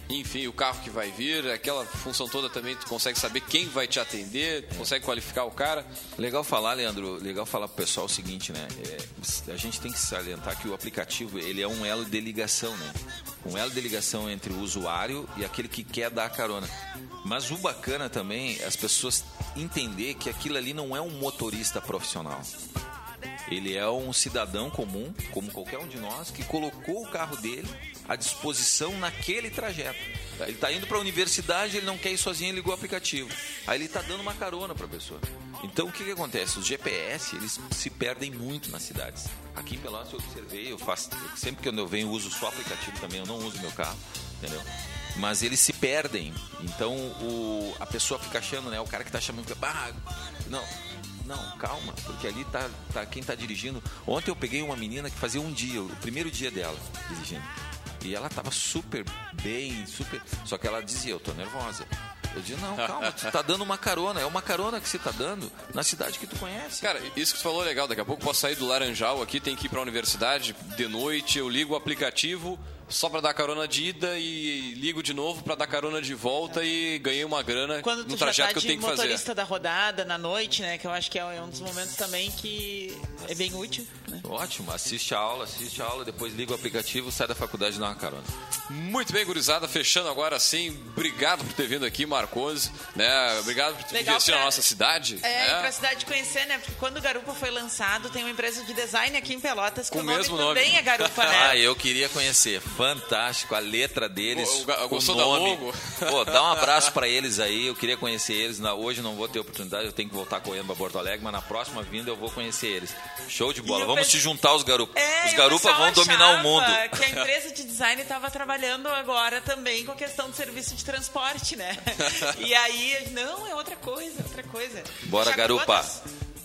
Enfim, o carro que vai vir, aquela função toda também, tu consegue saber quem vai te atender, consegue qualificar o cara.
Legal falar, Leandro, legal falar pro pessoal o seguinte, né? É, a gente tem que salientar que o aplicativo, ele é um elo de ligação, né? Um elo de ligação entre o usuário e aquele que quer dar a carona. Mas o bacana também é as pessoas entender que aquilo ali não é um motorista profissional. Ele é um cidadão comum, como qualquer um de nós, que colocou o carro dele à disposição naquele trajeto. Ele está indo para a universidade, ele não quer ir sozinho, ele ligou o aplicativo. Aí ele está dando uma carona para a pessoa. Então o que, que acontece? Os GPS eles se perdem muito nas cidades. Aqui em Pelotas eu observei, eu faço sempre que eu venho eu uso só aplicativo também, eu não uso meu carro, entendeu? Mas eles se perdem. Então o, a pessoa fica achando, né? O cara que está chamando, ah, não, não, calma, porque ali tá, tá quem está dirigindo. Ontem eu peguei uma menina que fazia um dia, o primeiro dia dela dirigindo. E ela tava super bem, super. Só que ela dizia, eu tô nervosa. Eu disse, não, calma, tu tá dando uma carona. É uma carona que você tá dando na cidade que tu conhece.
Cara, isso que tu falou é legal. Daqui a pouco posso sair do Laranjal aqui, tem que ir pra universidade de noite, eu ligo o aplicativo só para dar carona de ida e ligo de novo para dar carona de volta e ganhei uma grana
Quando
no trajeto
tá
que eu tenho que fazer.
motorista da rodada na noite, né, que eu acho que é um dos momentos também que é bem útil. Né?
Ótimo, assiste a aula, assiste a aula, depois liga o aplicativo, sai da faculdade e dá uma carona.
Muito bem, gurizada, fechando agora sim. Obrigado por ter vindo aqui, Marcose, né? Obrigado por ter investir na nossa cidade.
É,
né?
pra cidade conhecer, né? Porque quando o Garupa foi lançado, tem uma empresa de design aqui em Pelotas que
Com
o nome
mesmo
também
nome.
é Garupa, né? *laughs*
Ah, eu queria conhecer. Fantástico, a letra deles.
O- o- gostou da
nome.
logo?
Pô, dá um abraço pra eles aí. Eu queria conhecer eles. Na- Hoje não vou ter oportunidade, eu tenho que voltar correndo pra Porto Alegre, mas na próxima vinda eu vou conhecer eles. Show de bola.
E
Vamos se juntar os garupas.
É,
os garupas vão dominar o mundo.
que a empresa de design estava trabalhando agora também com a questão do serviço de transporte, né? *laughs* E aí, não, é outra coisa, outra coisa.
Bora,
Já
garupa.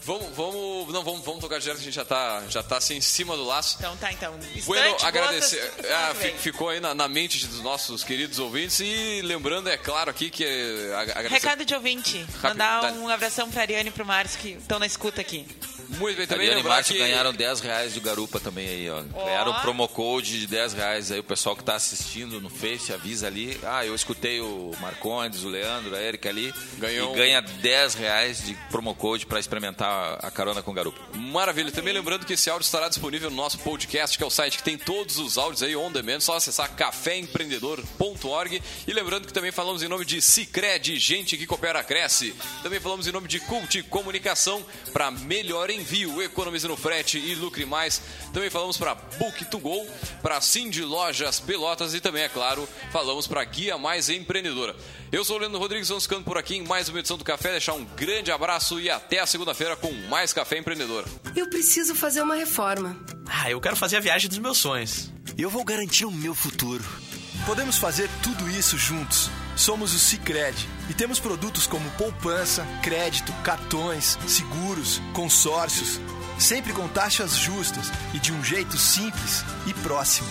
Vamos, vamos, não, vamos, vamos tocar direto, a gente já tá, já tá assim em cima do laço.
Então tá, então.
Bueno,
Estante,
agradecer.
botas, tudo
Ah, ficou aí na, na mente dos nossos queridos ouvintes. E lembrando, é claro, aqui que. é, a- agradecer-
Recado de ouvinte. Mandar
dale.
um abração pra Ariane e pro Márcio que estão na escuta aqui.
Muito bem, também
Adriano e Márcio
que.
ganharam 10 reais do Garupa também aí, ó. Ganharam um promo code de 10 reais aí. O pessoal que tá assistindo no Face avisa ali. Ah, eu escutei o Marcondes, o Leandro, a Erika ali.
Ganhou
E ganha 10 reais de promo code pra experimentar a carona com Garupa.
Maravilha. Também lembrando que esse áudio estará disponível no nosso podcast, que é o site que tem todos os áudios aí on demand. Só acessar caféempreendedor.org. E lembrando que também falamos em nome de Cicred, gente que coopera, cresce. Também falamos em nome de Cult Comunicação para melhor Envio, economize no frete e lucre mais. Também falamos para Book2Go, para Cindy Lojas Pelotas e também, é claro, falamos para Guia Mais Empreendedora. Eu sou o Leandro Rodrigues, vamos ficando por aqui em mais uma edição do Café. Deixar um grande abraço e até a segunda-feira com mais Café Empreendedor.
Eu preciso fazer uma reforma.
Ah, eu quero fazer a viagem dos meus sonhos.
Eu vou garantir o meu futuro.
Podemos fazer tudo isso juntos. Somos o Cicred e temos produtos como poupança, crédito, cartões, seguros, consórcios, sempre com taxas justas e de um jeito simples e próximo.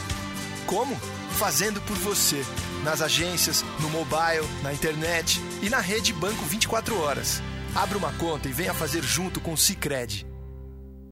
Como? Fazendo por você, nas agências, no mobile, na internet e na rede Banco 24 horas. Abra uma conta e venha fazer junto com o Cicred.